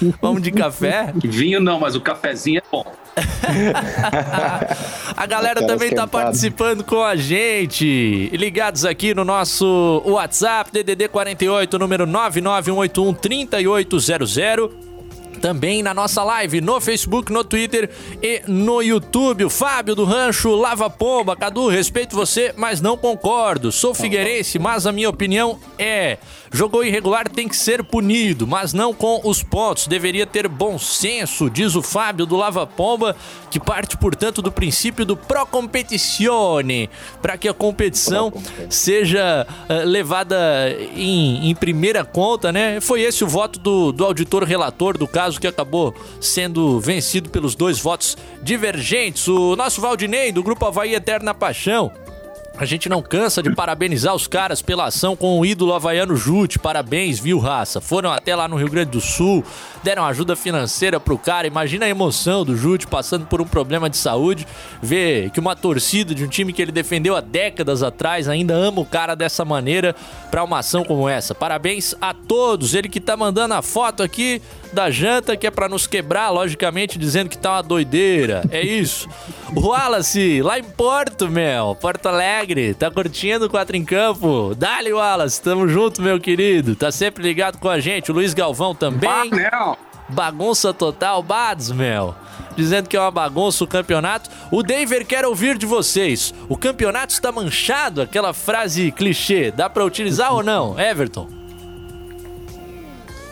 Speaker 2: Vamos de café?
Speaker 5: Vinho não, mas o cafezinho é bom.
Speaker 2: A galera também tá
Speaker 3: esquentada.
Speaker 2: participando com a gente. Ligados aqui no nosso WhatsApp, DDD 48, número 991813800. Também na nossa live no Facebook, no Twitter e no YouTube. O Fábio do Rancho Lava Pomba. Cadu, respeito você, mas não concordo. Sou figueirense, mas a minha opinião é: jogou irregular tem que ser punido, mas não com os pontos. Deveria ter bom senso, diz o Fábio do Lava Pomba, que parte, portanto, do princípio do pro competitione, para que a competição seja eh, levada em, em primeira conta, né? Foi esse o voto do, do auditor relator do caso que acabou sendo vencido pelos dois votos divergentes. O nosso Valdinei, do Grupo Havaí Eterna Paixão, a gente não cansa de parabenizar os caras pela ação com o ídolo havaiano Jute. Parabéns, viu, raça? Foram até lá no Rio Grande do Sul, deram ajuda financeira pro cara. Imagina a emoção do Jute passando por um problema de saúde, ver que uma torcida de um time que ele defendeu há décadas atrás ainda ama o cara dessa maneira pra uma ação como essa. Parabéns a todos. Ele que tá mandando a foto aqui da janta, que é pra nos quebrar, logicamente, dizendo que tá uma doideira. É isso. Wallace, lá em Porto, meu, Porto Alegre, tá curtindo o Quatro em Campo. Dale, Wallace, tamo junto, meu querido. Tá sempre ligado com a gente. O Luiz Galvão também. Bagunça total, Bads, meu. Dizendo que é uma bagunça o campeonato. O Denver quer ouvir de vocês. O campeonato está manchado? Aquela frase clichê. Dá pra utilizar ou não? Everton?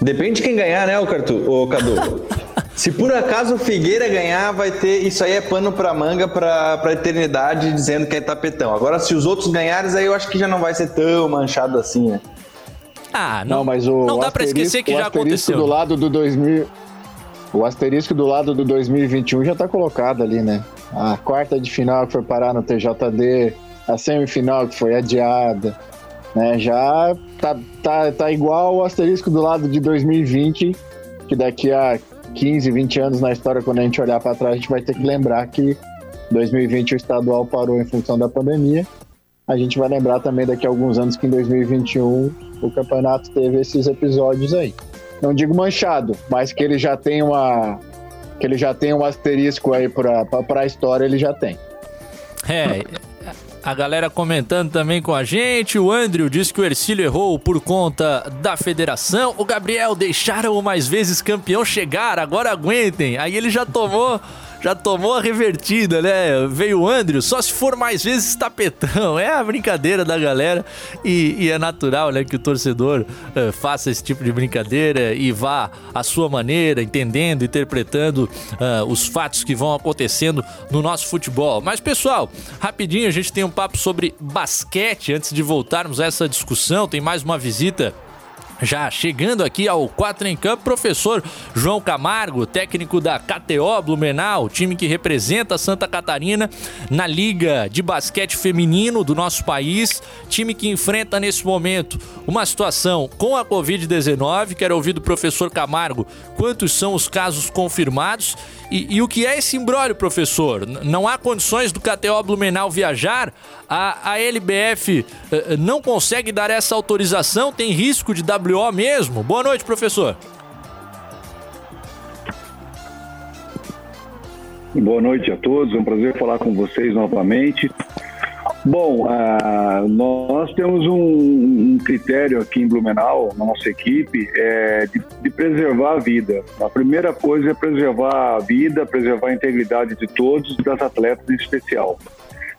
Speaker 4: Depende de quem ganhar, né, o Cartu, ô Cadu? Se por acaso o Figueira ganhar, vai ter. Isso aí é pano pra manga pra, pra eternidade, dizendo que é tapetão. Agora, se os outros ganharem, aí eu acho que já não vai ser tão manchado assim, né?
Speaker 2: Ah,
Speaker 3: Não, mas o
Speaker 2: não dá pra esquecer que
Speaker 3: o
Speaker 2: já
Speaker 3: asterisco
Speaker 2: aconteceu.
Speaker 3: do lado do 2000 O asterisco do lado do 2021 já tá colocado ali, né? A quarta de final que foi parar no TJD, a semifinal que foi adiada, né? Já tá, tá, tá igual o asterisco do lado de 2020, que daqui a 15, 20 anos na história, quando a gente olhar pra trás, a gente vai ter que lembrar que 2020 o estadual parou em função da pandemia. A gente vai lembrar também daqui a alguns anos que em 2021 o campeonato teve esses episódios aí. Não digo manchado, mas que ele já tem uma que ele já tem um asterisco aí para a história, ele já tem.
Speaker 2: É, a galera comentando também com a gente. O Andrew disse que o Ercílio errou por conta da federação. O Gabriel, deixaram o mais vezes campeão chegar, agora aguentem. Aí ele já tomou já tomou a revertida, né? Veio o Andrew, só se for mais vezes tapetão. É a brincadeira da galera e, e é natural, né, que o torcedor uh, faça esse tipo de brincadeira e vá à sua maneira, entendendo, interpretando uh, os fatos que vão acontecendo no nosso futebol. Mas, pessoal, rapidinho a gente tem um papo sobre basquete antes de voltarmos a essa discussão. Tem mais uma visita já chegando aqui ao 4 em Campo, professor João Camargo, técnico da KTO Blumenau, time que representa Santa Catarina na Liga de Basquete Feminino do nosso país, time que enfrenta nesse momento uma situação com a Covid-19. Quero ouvir do professor Camargo quantos são os casos confirmados e, e o que é esse imbróglio, professor? Não há condições do KTO Blumenau viajar? A, a LBF uh, eh, não consegue dar essa autorização? Tem risco de WO mesmo? Boa noite, professor.
Speaker 11: Boa noite a todos, é um prazer falar com vocês novamente. Bom, uh, nós temos um, um, critério aqui em Blumenau, na nossa equipe, é de, de, preservar a vida. A primeira coisa é preservar a vida, preservar a integridade de todos, das atletas em especial.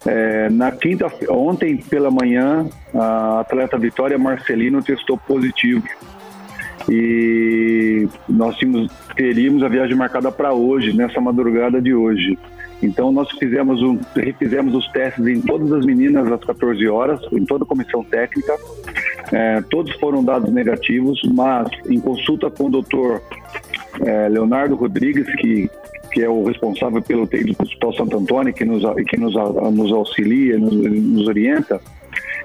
Speaker 11: É, na quinta, ontem pela manhã, a atleta Vitória Marcelino testou positivo e nós tínhamos, teríamos a viagem marcada para hoje, nessa madrugada de hoje. Então nós fizemos um, refizemos os testes em todas as meninas às 14 horas, em toda a comissão técnica. É, todos foram dados negativos, mas em consulta com o doutor é, Leonardo Rodrigues, que, que é o responsável pelo do Hospital Santo Antônio, que nos, que nos, nos auxilia, nos, nos orienta,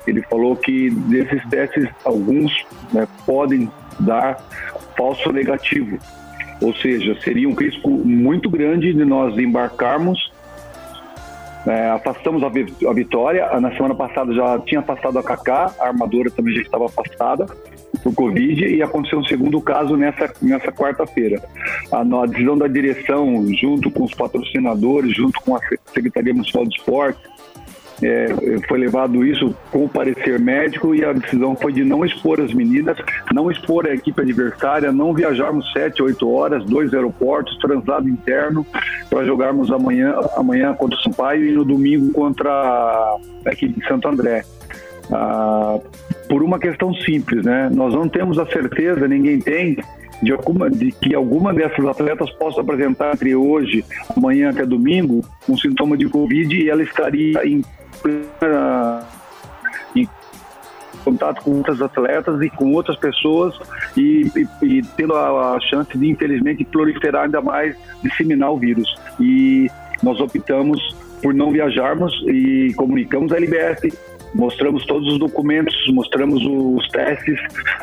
Speaker 11: ele falou que desses testes, alguns né, podem dar falso negativo. Ou seja, seria um risco muito grande de nós embarcarmos. É, afastamos a, a, Vitória. Na semana passada já tinha afastado a Kaká, a armadora também já estava afastada por Covid e aconteceu um segundo caso nessa, nessa quarta-feira. A, a decisão da direção, junto com os patrocinadores, junto com a Secretaria Municipal de Esporte, é, foi levado isso com parecer médico e a decisão foi de não expor as meninas, não expor a equipe adversária, não viajarmos sete, oito horas, dois aeroportos, translado interno para jogarmos amanhã, amanhã contra o Sampaio e no domingo contra a equipe de Santo André. Ah, por uma questão simples, né? Nós não temos a certeza, ninguém tem, de, alguma, de que alguma dessas atletas possa apresentar entre hoje, amanhã até domingo, um sintoma de Covid e ela estaria em em contato com outras atletas e com outras pessoas e, e, e tendo a, a, chance de, infelizmente, proliferar ainda mais, disseminar o vírus. E nós optamos por não viajarmos e comunicamos a LBF, mostramos todos os documentos, mostramos os testes,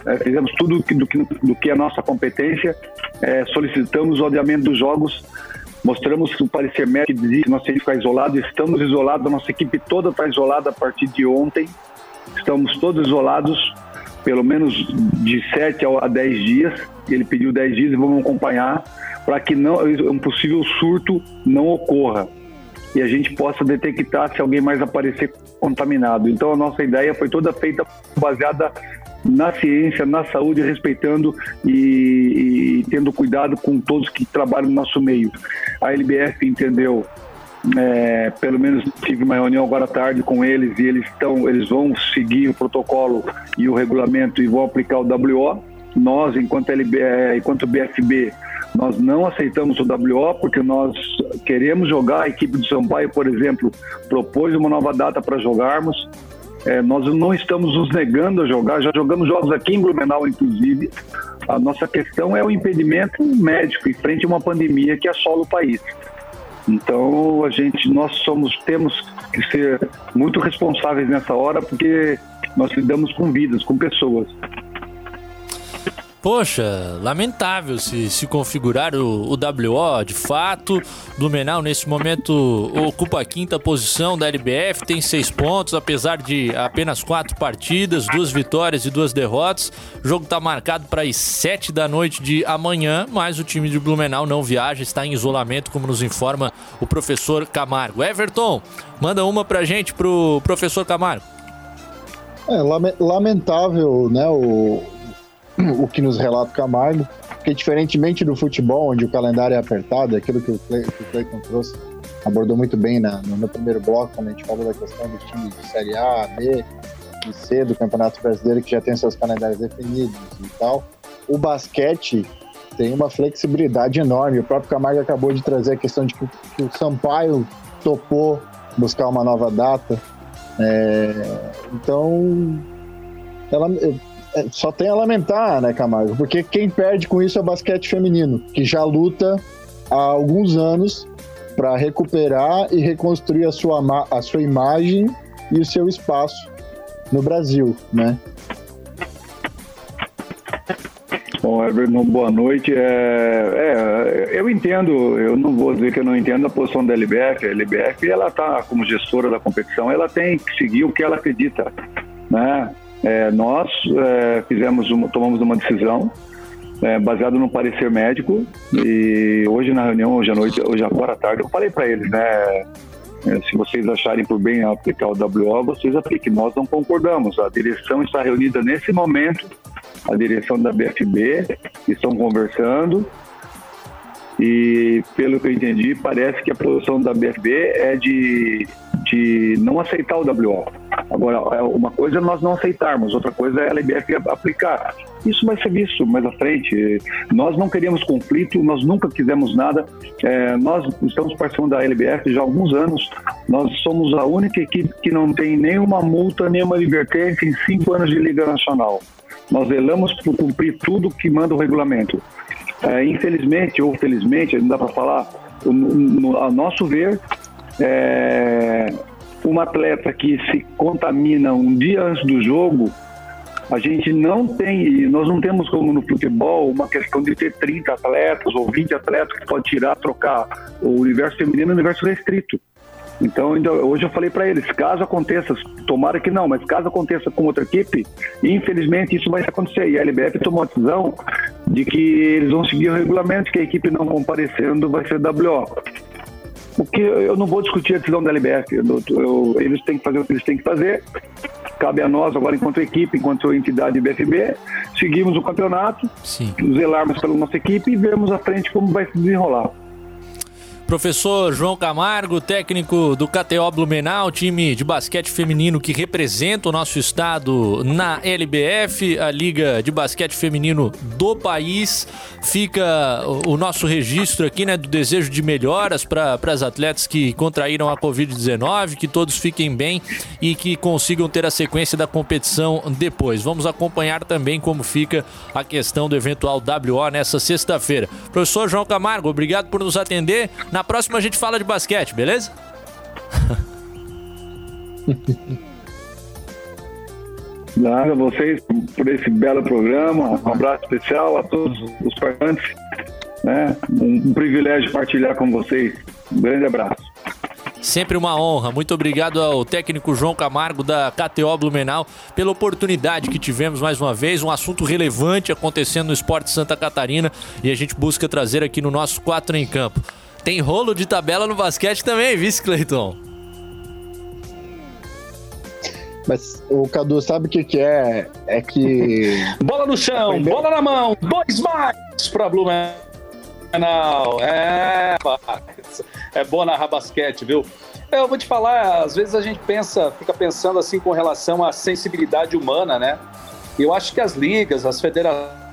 Speaker 11: é, fizemos tudo do que, do que é nossa competência, é, solicitamos o adiamento dos jogos Mostramos o parecer médico dizia que nós teríamos que ficar isolados. Estamos isolados, a nossa equipe toda está isolada a partir de ontem. Estamos todos isolados, pelo menos de 7 a 10 dias. Ele pediu 10 dias e vamos acompanhar para que não, um possível surto não ocorra e a gente possa detectar se alguém mais aparecer contaminado. Então a nossa ideia foi toda feita baseada na ciência, na saúde, respeitando e, e, tendo cuidado com todos que trabalham no nosso meio. A LBF entendeu, é, pelo menos tive uma reunião agora à tarde com eles e eles estão, eles vão seguir o protocolo e o regulamento e vão aplicar o WO. Nós, enquanto LB, é, enquanto BFB, nós não aceitamos o WO porque nós queremos jogar. A equipe de Sampaio, por exemplo, propôs uma nova data para jogarmos. É, nós não estamos nos negando a jogar, já jogamos jogos aqui em Blumenau, inclusive. A nossa questão é o impedimento médico em frente a uma pandemia que assola o país. Então a gente, nós somos, temos que ser muito responsáveis nessa hora, porque nós lidamos com vidas, com pessoas.
Speaker 2: Poxa, lamentável se, se configurar o, o WO de fato. Blumenau, nesse momento, ocupa a quinta posição da LBF, tem seis pontos, apesar de apenas quatro partidas, duas vitórias e duas derrotas. O jogo está marcado para as sete da noite de amanhã, mas o time de Blumenau não viaja, está em isolamento, como nos informa o professor Camargo. Everton, manda uma pra gente, pro professor Camargo.
Speaker 3: É lame- lamentável, né, o, o que nos relata o Camargo, porque diferentemente do futebol, onde o calendário é apertado, é aquilo que o, Clay, Clayton trouxe, abordou muito bem na- no, no primeiro bloco, quando a gente falou da questão dos times de Série A, B e C do Campeonato Brasileiro, que já tem seus calendários definidos e tal. O basquete tem uma flexibilidade enorme. O próprio Camargo acabou de trazer a questão de que, que o Sampaio topou buscar uma nova data. É, então, ela, é, só tem a lamentar, né, Camargo? Porque quem perde com isso é o basquete feminino, que já luta há alguns anos para recuperar e reconstruir a sua, a sua imagem e o seu espaço no Brasil, né?
Speaker 11: Bom, Everton, boa noite. É, é, eu entendo, eu não vou dizer que eu não entendo a posição da LBF. A LBF, ela está como gestora da competição, ela tem que seguir o que ela acredita, né? É, nós é, fizemos uma, tomamos uma decisão é, baseada no parecer médico e hoje na reunião, hoje à noite, hoje agora à tarde, eu falei para eles, né? é, se vocês acharem por bem aplicar o WO, vocês apliquem. Nós não concordamos. A direção está reunida nesse momento, a direção da BFB, estão conversando e, pelo que eu entendi, parece que a posição da BFB é de, de não aceitar o WO. Agora, é uma coisa é nós não aceitarmos, outra coisa é a LBF aplicar. Isso vai ser visto mais à frente. Nós não queríamos conflito, nós nunca quisemos nada. É, nós estamos participando da LBF já há alguns anos. Nós somos a única equipe que não tem nenhuma multa, nenhuma advertência em cinco anos de Liga Nacional. Nós zelamos por cumprir tudo que manda o regulamento. É, infelizmente ou felizmente, não dá para falar, a nosso ver, é, um atleta que se contamina um dia antes do jogo, a gente não tem, nós não temos como no futebol uma questão de ter 30 atletas ou 20 atletas que pode tirar, trocar. O universo feminino é um universo restrito. Então, hoje eu falei para eles, caso aconteça, tomara que não, mas caso aconteça com outra equipe, infelizmente isso vai acontecer. E a LBF tomou a decisão de que eles vão seguir o regulamento, que a equipe não comparecendo vai ser WO. O que eu não vou discutir a decisão da LBF, eu- eu- eles têm que fazer o que eles têm que fazer. Cabe a nós agora, enquanto equipe, enquanto entidade BFB, seguimos o campeonato, zelarmos pela nossa equipe e vermos à frente como vai se desenrolar.
Speaker 2: Professor João Camargo, técnico do KTO Blumenau, time de basquete feminino que representa o nosso estado na LBF, a Liga de Basquete Feminino do país. Fica o nosso registro aqui, né, do desejo de melhoras para as atletas que contraíram a Covid-19, que todos fiquem bem e que consigam ter a sequência da competição depois. Vamos acompanhar também como fica a questão do eventual WO nessa sexta-feira. Professor João Camargo, obrigado por nos atender. Na próxima a gente fala de basquete, beleza?
Speaker 11: Nada, vocês por esse belo programa. Um abraço especial a todos os participantes. Né? Um, um privilégio partilhar com vocês. Um grande abraço.
Speaker 2: Sempre uma honra. Muito obrigado ao técnico João Camargo da KTO Blumenau pela oportunidade que tivemos mais uma vez, um assunto relevante acontecendo no esporte Santa Catarina e a gente busca trazer aqui no nosso 4 em campo. Tem rolo de tabela no basquete também, vice Cleiton?
Speaker 3: Mas o Cadu sabe o que, que é? É que.
Speaker 5: Bola no chão, bola na mão, dois mais para Blumenau. É, rapaz, é bom narrar basquete, viu? Eu vou te falar, às vezes a gente pensa, fica pensando assim com relação à sensibilidade humana, né? E eu acho que as ligas, as federações,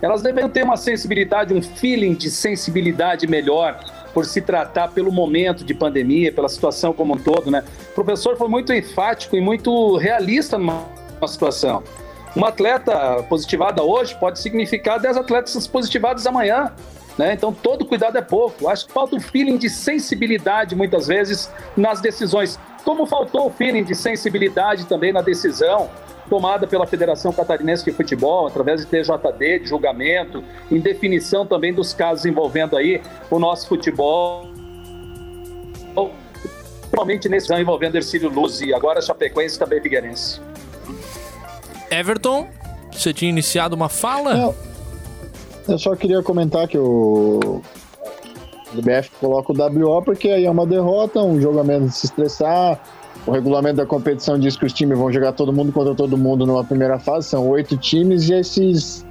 Speaker 5: elas deveriam ter uma sensibilidade, um feeling de sensibilidade melhor por se tratar pelo momento de pandemia, pela situação como um todo, né? O professor foi muito enfático e muito realista numa numa situação. Uma atleta positivada hoje pode significar 10 atletas positivados amanhã. Né? Então, todo cuidado é pouco. Acho que falta o feeling de sensibilidade, muitas vezes, nas decisões. Como faltou o feeling de sensibilidade também na decisão tomada pela Federação Catarinense de Futebol, através de TJD, de julgamento, em definição também dos casos envolvendo aí o nosso futebol. Principalmente nesse ano envolvendo Ercílio Luz e agora Chapecoense e também Figueirense.
Speaker 2: Everton, você tinha iniciado uma fala?
Speaker 3: Não, eu só queria comentar que o LBF coloca o WO porque aí é uma derrota, um jogo a menos de se estressar. O regulamento da competição diz que os times vão jogar todo mundo contra todo mundo numa primeira fase, são oito times e esses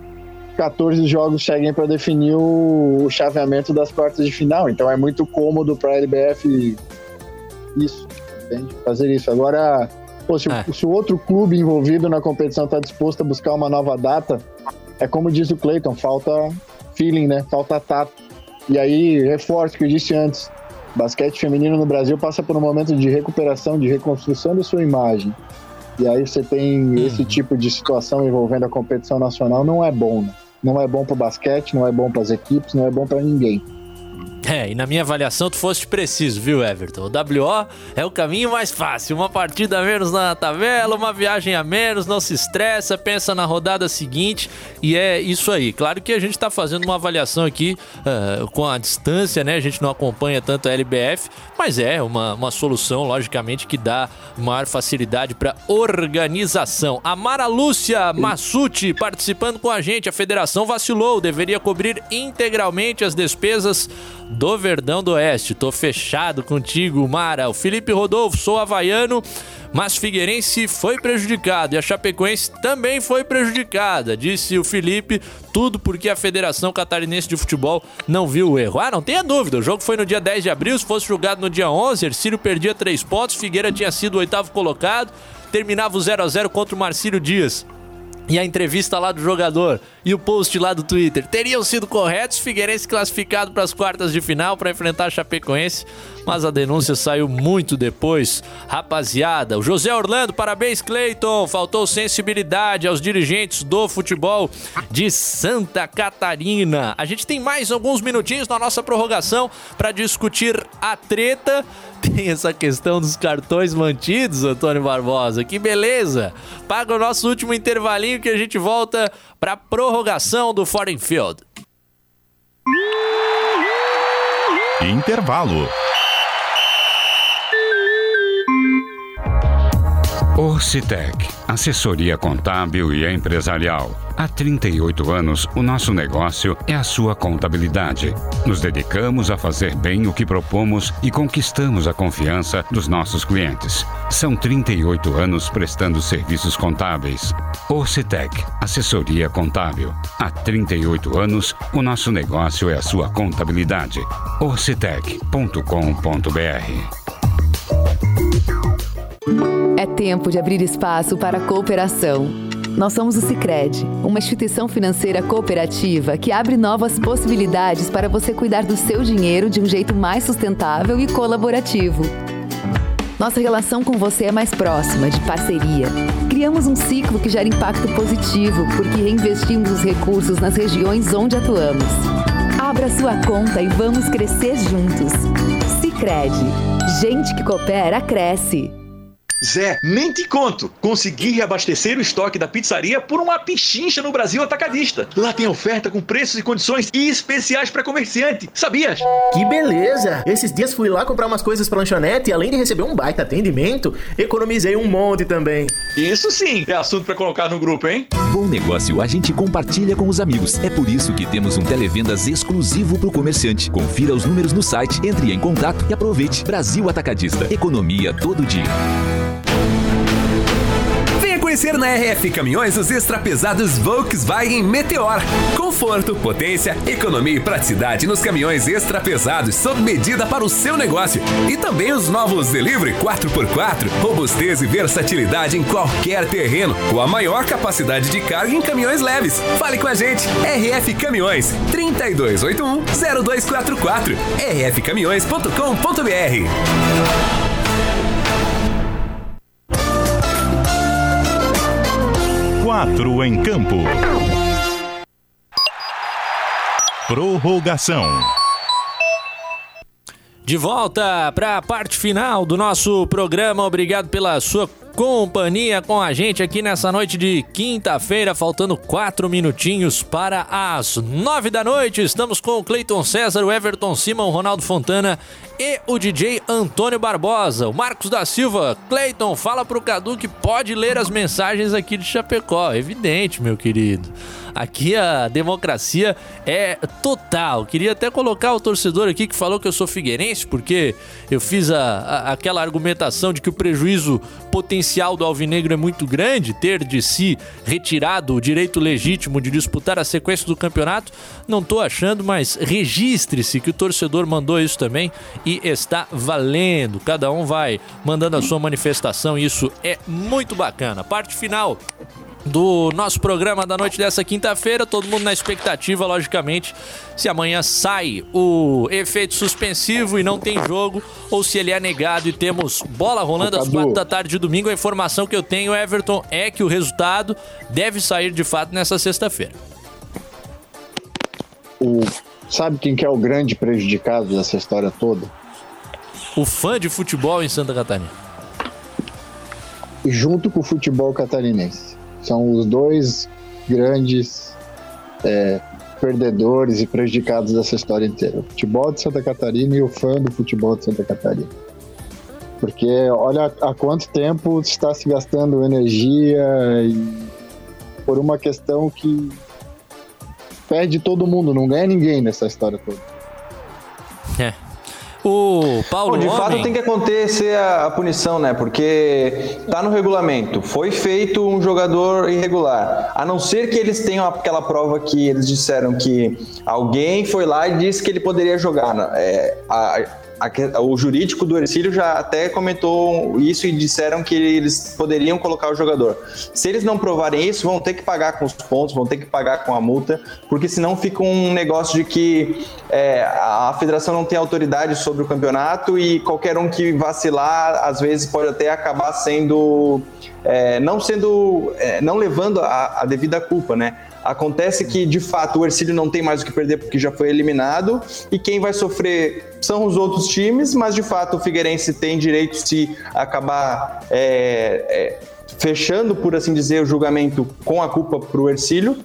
Speaker 3: 14 jogos seguem para definir o, o chaveamento das quartas de final. Então é muito cômodo para a LBF isso, entende? fazer isso. Agora, pô, se,
Speaker 2: É.
Speaker 3: se o outro clube envolvido na competição está disposto a buscar uma nova data, é como diz o Clayton, falta feeling, né? Falta tato. E aí, reforço o que eu disse antes. Basquete feminino no Brasil passa por um momento de recuperação, de reconstrução da sua imagem. E aí você tem esse tipo de situação envolvendo a competição nacional, não é bom, né? Não é bom pro basquete, não é bom para as equipes, não é bom para ninguém.
Speaker 2: É, e na minha avaliação tu foste preciso, viu, Everton? O WO é o caminho mais fácil. Uma partida a menos na tabela, uma viagem a menos, não se estressa, pensa na rodada seguinte e é isso aí. Claro que a gente tá fazendo uma avaliação aqui ah, com a distância, né? A gente não acompanha tanto a LBF, mas é uma, uma solução, logicamente, que dá maior facilidade para organização. A Mara Lúcia Massucci participando com a gente. A federação vacilou, deveria cobrir integralmente as despesas do Verdão do Oeste. Tô fechado contigo, Mara. O Felipe Rodolfo, sou havaiano, mas Figueirense foi prejudicado e a Chapecoense também foi prejudicada, disse o Felipe. Tudo porque a Federação Catarinense de Futebol não viu o erro. Ah, não tenha dúvida, o jogo foi no dia 10 de abril, se fosse julgado no dia 11, Ercílio perdia três pontos, Figueira tinha sido o oitavo colocado, terminava o 0 a 0 contra o Marcílio Dias. E a entrevista lá do jogador e o post lá do Twitter teriam sido corretos. Figueirense classificado para as quartas de final para enfrentar a Chapecoense, mas a denúncia saiu muito depois. Rapaziada, o José Orlando, parabéns, Cleiton. Faltou sensibilidade aos dirigentes do futebol de Santa Catarina. A gente tem mais alguns minutinhos na nossa prorrogação para discutir a treta. Tem essa questão dos cartões mantidos, Antônio Barbosa. Que beleza! Paga o nosso último intervalinho que a gente volta para prorrogação do Foreign Field.
Speaker 1: Intervalo.
Speaker 12: Orcitec, assessoria contábil e empresarial. Há 38 anos, o nosso negócio é a sua contabilidade. Nos dedicamos a fazer bem o que propomos e conquistamos a confiança dos nossos clientes. São 38 anos prestando serviços contábeis. Orcitec, assessoria contábil. Há 38 anos, o nosso negócio é a sua contabilidade. orcitec.com.br
Speaker 13: É tempo de abrir espaço para a cooperação. Nós somos o Sicredi, uma instituição financeira cooperativa que abre novas possibilidades para você cuidar do seu dinheiro de um jeito mais sustentável e colaborativo. Nossa relação com você é mais próxima, de parceria. Criamos um ciclo que gera impacto positivo, porque reinvestimos os recursos nas regiões onde atuamos. Abra sua conta e vamos crescer juntos. Sicredi, gente que coopera cresce.
Speaker 14: Zé, nem te conto. Consegui reabastecer o estoque da pizzaria por uma pichincha no Brasil Atacadista. Lá tem oferta com preços e condições especiais para comerciante. Sabias?
Speaker 15: Que beleza! Esses dias fui lá comprar umas coisas pra lanchonete e além de receber um baita atendimento, economizei um monte também.
Speaker 14: Isso sim, é assunto para colocar no grupo, hein?
Speaker 16: Bom negócio a gente compartilha com os amigos. É por isso que temos um televendas exclusivo para o comerciante. Confira os números no site, entre em contato e aproveite. Brasil Atacadista. Economia todo dia.
Speaker 17: Conhecer na RF Caminhões os extrapesados Volkswagen Meteor. Conforto, potência, economia e praticidade nos caminhões extrapesados sob medida para o seu negócio. E também os novos Delivery 4x4, robustez e versatilidade em qualquer terreno, com a maior capacidade de carga em caminhões leves. Fale com a gente, RF Caminhões, 3281-0244, rfcaminhões.com.br.
Speaker 1: Quatro em campo. Prorrogação.
Speaker 2: De volta para a parte final do nosso programa. Obrigado pela sua companhia com a gente aqui nessa noite de quinta-feira, faltando quatro minutinhos para as nove da noite. Estamos com o Cleiton César, o Everton Simão, o Ronaldo Fontana e o DJ Antônio Barbosa. O Marcos da Silva, Cleiton, fala pro Cadu que pode ler as mensagens aqui de Chapecó. Evidente, meu querido. Aqui a democracia é total. Queria até colocar o torcedor aqui que falou que eu sou figueirense, porque eu fiz a, a- aquela argumentação de que o prejuízo potencial do Alvinegro é muito grande, ter de si retirado o direito legítimo de disputar a sequência do campeonato. Não tô achando, mas registre-se que o torcedor mandou isso também e está valendo. Cada um vai mandando a sua manifestação isso é muito bacana. Parte final do nosso programa da noite dessa quinta-feira. Todo mundo na expectativa, logicamente, se amanhã sai o efeito suspensivo e não tem jogo, ou se ele é negado e temos bola rolando às quatro da tarde de domingo. A informação que eu tenho, Everton, é que o resultado deve sair de fato nessa sexta-feira.
Speaker 3: O, sabe quem que é o grande prejudicado dessa história toda?
Speaker 2: O fã de futebol em Santa Catarina.
Speaker 3: Junto com o futebol catarinense. São os dois grandes é, perdedores e prejudicados dessa história inteira. O futebol de Santa Catarina e o fã do futebol de Santa Catarina. Porque olha há quanto tempo está se gastando energia por uma questão que perde todo mundo, não ganha ninguém nessa história toda.
Speaker 2: É. O Paulo
Speaker 4: Bom, de fato
Speaker 2: Homem-
Speaker 4: tem que acontecer a, a punição, né? Porque tá no regulamento, foi feito um jogador irregular. A não ser que eles tenham aquela prova que eles disseram que alguém foi lá e disse que ele poderia jogar. né? É, a- o jurídico do Ercílio já até comentou isso e disseram que eles poderiam colocar o jogador. Se eles não provarem isso, vão ter que pagar com os pontos, vão ter que pagar com a multa, porque senão fica um negócio de que é, a federação não tem autoridade sobre o campeonato e qualquer um que vacilar, às vezes pode até acabar sendo é, não sendo, é, não levando a, a devida culpa, né? Acontece que, de fato, o Ercílio não tem mais o que perder porque já foi eliminado e quem vai sofrer são os outros times, mas, de fato, o Figueirense tem direito se acabar é, é, fechando, por assim dizer, o julgamento com a culpa para o Ercílio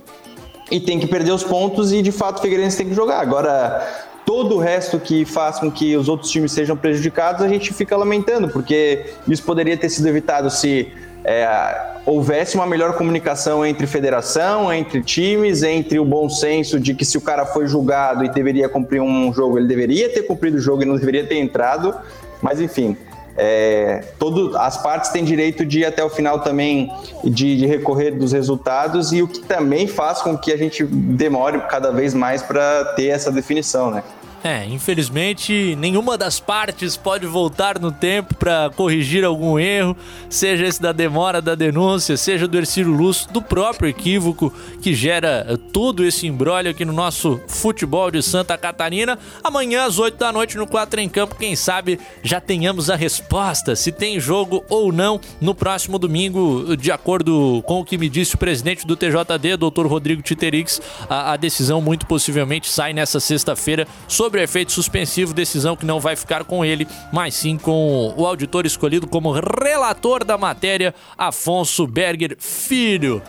Speaker 4: e tem que perder os pontos e, de fato, o Figueirense tem que jogar. Agora, todo o resto que faz com que os outros times sejam prejudicados, a gente fica lamentando, porque isso poderia ter sido evitado se é, houvesse uma melhor comunicação entre federação, entre times, entre o bom senso de que se o cara foi julgado e deveria cumprir um jogo, ele deveria ter cumprido o jogo e não deveria ter entrado. Mas enfim, é, todo, as partes têm direito de ir até o final também de, de recorrer dos resultados e o que também faz com que a gente demore cada vez mais para ter essa definição, né?
Speaker 2: É, infelizmente nenhuma das partes pode voltar no tempo para corrigir algum erro, seja esse da demora da denúncia, seja do Ercílio Luz, do próprio equívoco que gera eh, todo esse embrólio aqui no nosso futebol de Santa Catarina. Amanhã às 8 da noite no 4 em Campo, quem sabe já tenhamos a resposta se tem jogo ou não no próximo domingo, de acordo com o que me disse o presidente do TJD, Dr. Rodrigo Titerix, a, a decisão muito possivelmente sai nessa sexta-feira sobre o efeito suspensivo, decisão que não vai ficar com ele, mas sim com o auditor escolhido como relator da matéria, Afonso Berger Filho.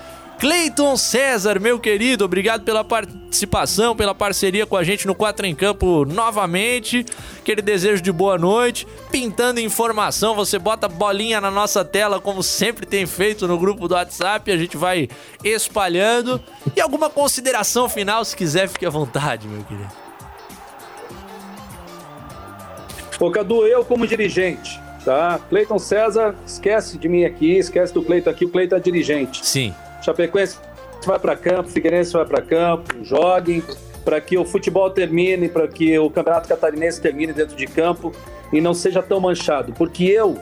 Speaker 2: Cleiton César, meu querido, obrigado pela participação, pela parceria com a gente no 4 em Campo novamente. Aquele desejo de boa noite. Pintando informação, você bota bolinha na nossa tela, como sempre tem feito no grupo do WhatsApp. A gente vai espalhando. E alguma consideração final, se quiser, fique à vontade, meu querido.
Speaker 5: Cadu, eu como dirigente, tá? Cleiton César, esquece de mim aqui, esquece do Cleiton aqui, o Cleiton é dirigente.
Speaker 2: Sim.
Speaker 5: Chapecoense vai para campo, Figueirense vai para campo, joguem para que o futebol termine, para que o Campeonato Catarinense termine dentro de campo e não seja tão manchado. Porque eu,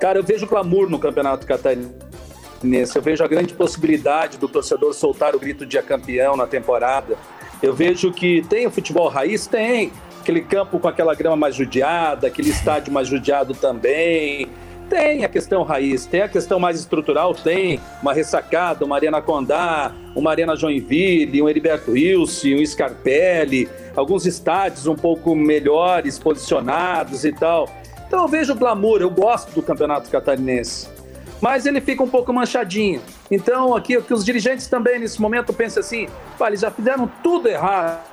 Speaker 5: cara, eu vejo glamour no Campeonato Catarinense. Eu vejo a grande possibilidade do torcedor soltar o grito de campeão na temporada. Eu vejo que tem o futebol raiz, tem. Aquele campo com aquela grama mais judiada, aquele estádio mais judiado também. Tem a questão raiz, tem a questão mais estrutural, tem uma ressacada, uma Arena Condá, uma Arena Joinville, um Heriberto Wilson, um Scarpelli, alguns estádios um pouco melhores posicionados e tal. Então eu vejo glamour, eu gosto do Campeonato Catarinense. mas ele fica um pouco manchadinho. Então, aqui, que os dirigentes também, nesse momento, pensam assim: "Pá, eles já fizeram tudo errado.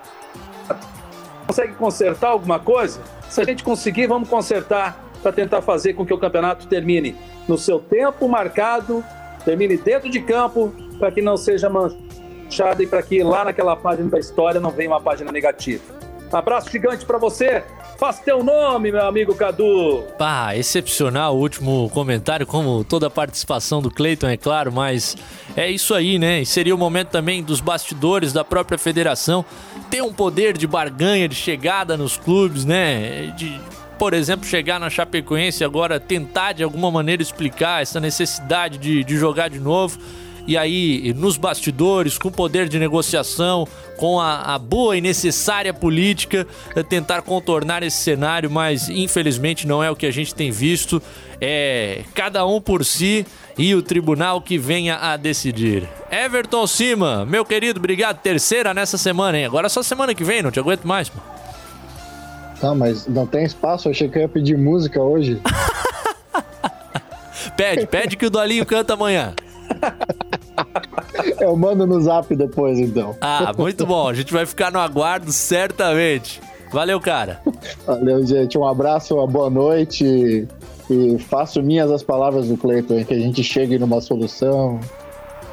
Speaker 5: Consegue consertar alguma coisa? Se a gente conseguir, vamos consertar para tentar fazer com que o campeonato termine no seu tempo marcado, termine dentro de campo, para que não seja manchado e para que lá naquela página da história não venha uma página negativa. Abraço gigante para você. Faça teu nome, meu amigo Cadu.
Speaker 2: Pá, excepcional o último comentário, como toda a participação do Cleiton, é claro, mas é isso aí, né? E seria o momento também dos bastidores da própria federação ter um poder de barganha, de chegada nos clubes, né? De, por exemplo, chegar na Chapecoense agora tentar de alguma maneira explicar essa necessidade de, de jogar de novo. E aí, nos bastidores, com poder de negociação, com a, a boa e necessária política, eh, tentar contornar esse cenário, mas infelizmente não é o que a gente tem visto. É cada um por si e o tribunal que venha a decidir. Everton Cima, meu querido, obrigado. Terceira nessa semana, hein? Agora é só semana que vem, não te aguento mais, pô.
Speaker 3: Tá, mas não tem espaço, eu achei que eu ia pedir música hoje.
Speaker 2: Pede, pede que o Dolinho canta amanhã.
Speaker 3: Eu mando no zap depois, então.
Speaker 2: Ah, muito bom. A gente vai ficar no aguardo, certamente. Valeu, cara.
Speaker 3: Valeu, gente. Um abraço, uma boa noite. E faço minhas as palavras do Cleiton, que a gente chegue numa solução.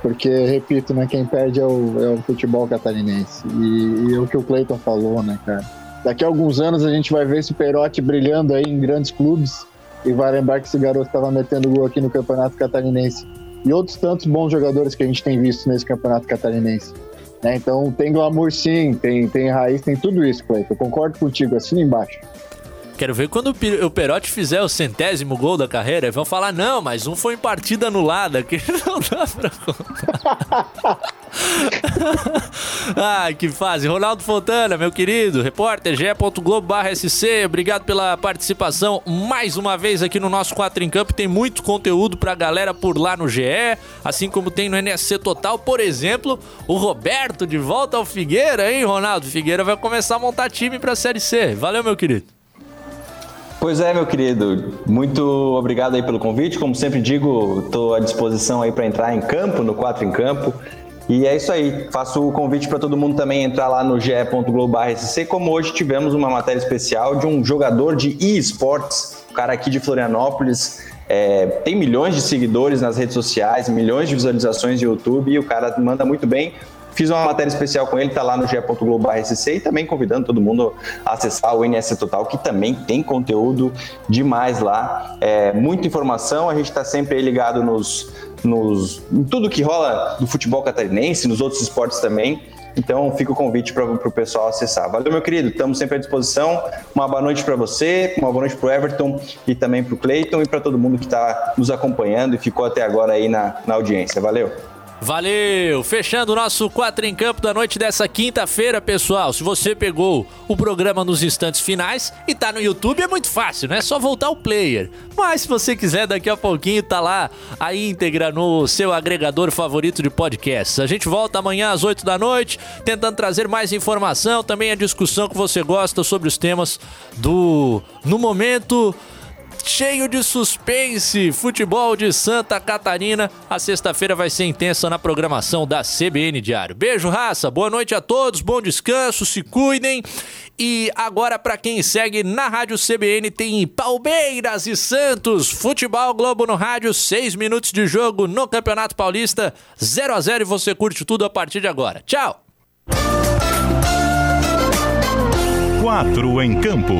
Speaker 3: Porque, repito, né, quem perde é o, é o futebol catarinense. E, e é o que o Cleiton falou, né, cara? Daqui a alguns anos a gente vai ver esse Perotti brilhando aí em grandes clubes e vai lembrar que esse garoto estava metendo gol aqui no Campeonato Catarinense. E outros tantos bons jogadores que a gente tem visto nesse Campeonato Catarinense. Né? Então tem glamour sim, tem, tem raiz, tem tudo isso, Cleiton. Eu concordo contigo, assina embaixo.
Speaker 2: Quero ver quando o Perotti fizer o centésimo gol da carreira, vão falar, não, mas um foi em partida anulada, que não dá pra contar. Ai, que fase. Ronaldo Fontana, meu querido, repórter, ge.globo.sc, obrigado pela participação mais uma vez aqui no nosso 4 em Campo. Tem muito conteúdo pra galera por lá no GE, assim como tem no NSC Total. Por exemplo, o Roberto de volta ao Figueira, hein, Ronaldo? Figueira vai começar a montar time pra Série C. Valeu, meu querido.
Speaker 4: Pois é, meu querido. Muito obrigado aí pelo convite. Como sempre digo, estou à disposição aí para entrar em campo, no 4 em campo. E é isso aí. Faço o convite para todo mundo também entrar lá no ge.globo.sc, como hoje tivemos uma matéria especial de um jogador de eSports, um cara aqui de Florianópolis. é, tem milhões de seguidores nas redes sociais, milhões de visualizações no YouTube e o cara manda muito bem. Fiz uma matéria especial com ele, tá lá no ge.globo.sc e também convidando todo mundo a acessar o NS Total, que também tem conteúdo demais lá. É, muita informação, a gente está sempre ligado nos, nos, em tudo que rola do futebol catarinense, nos outros esportes também. Então fica o convite para o pessoal acessar. Valeu, meu querido, estamos sempre à disposição. Uma boa noite para você, uma boa noite para o Everton e também para o Cleiton e para todo mundo que está nos acompanhando e ficou até agora aí na, na audiência. Valeu!
Speaker 2: Valeu! Fechando o nosso 4 em Campo da noite dessa quinta-feira, pessoal. Se você pegou o programa nos instantes finais e tá no YouTube, é muito fácil, né? É só voltar o player. Mas se você quiser, daqui a pouquinho tá lá a íntegra no seu agregador favorito de podcasts. A gente volta amanhã às 8 da noite, tentando trazer mais informação, também a discussão que você gosta sobre os temas do No Momento cheio de suspense. Futebol de Santa Catarina. A sexta-feira vai ser intensa na programação da CBN Diário. Beijo, raça. Boa noite a todos. Bom descanso. Se cuidem. E agora, para quem segue na Rádio CBN, tem Palmeiras e Santos. Futebol Globo no rádio. Seis minutos de jogo no Campeonato Paulista. 0 a 0 e você curte tudo a partir de agora. Tchau.
Speaker 1: 4 em campo.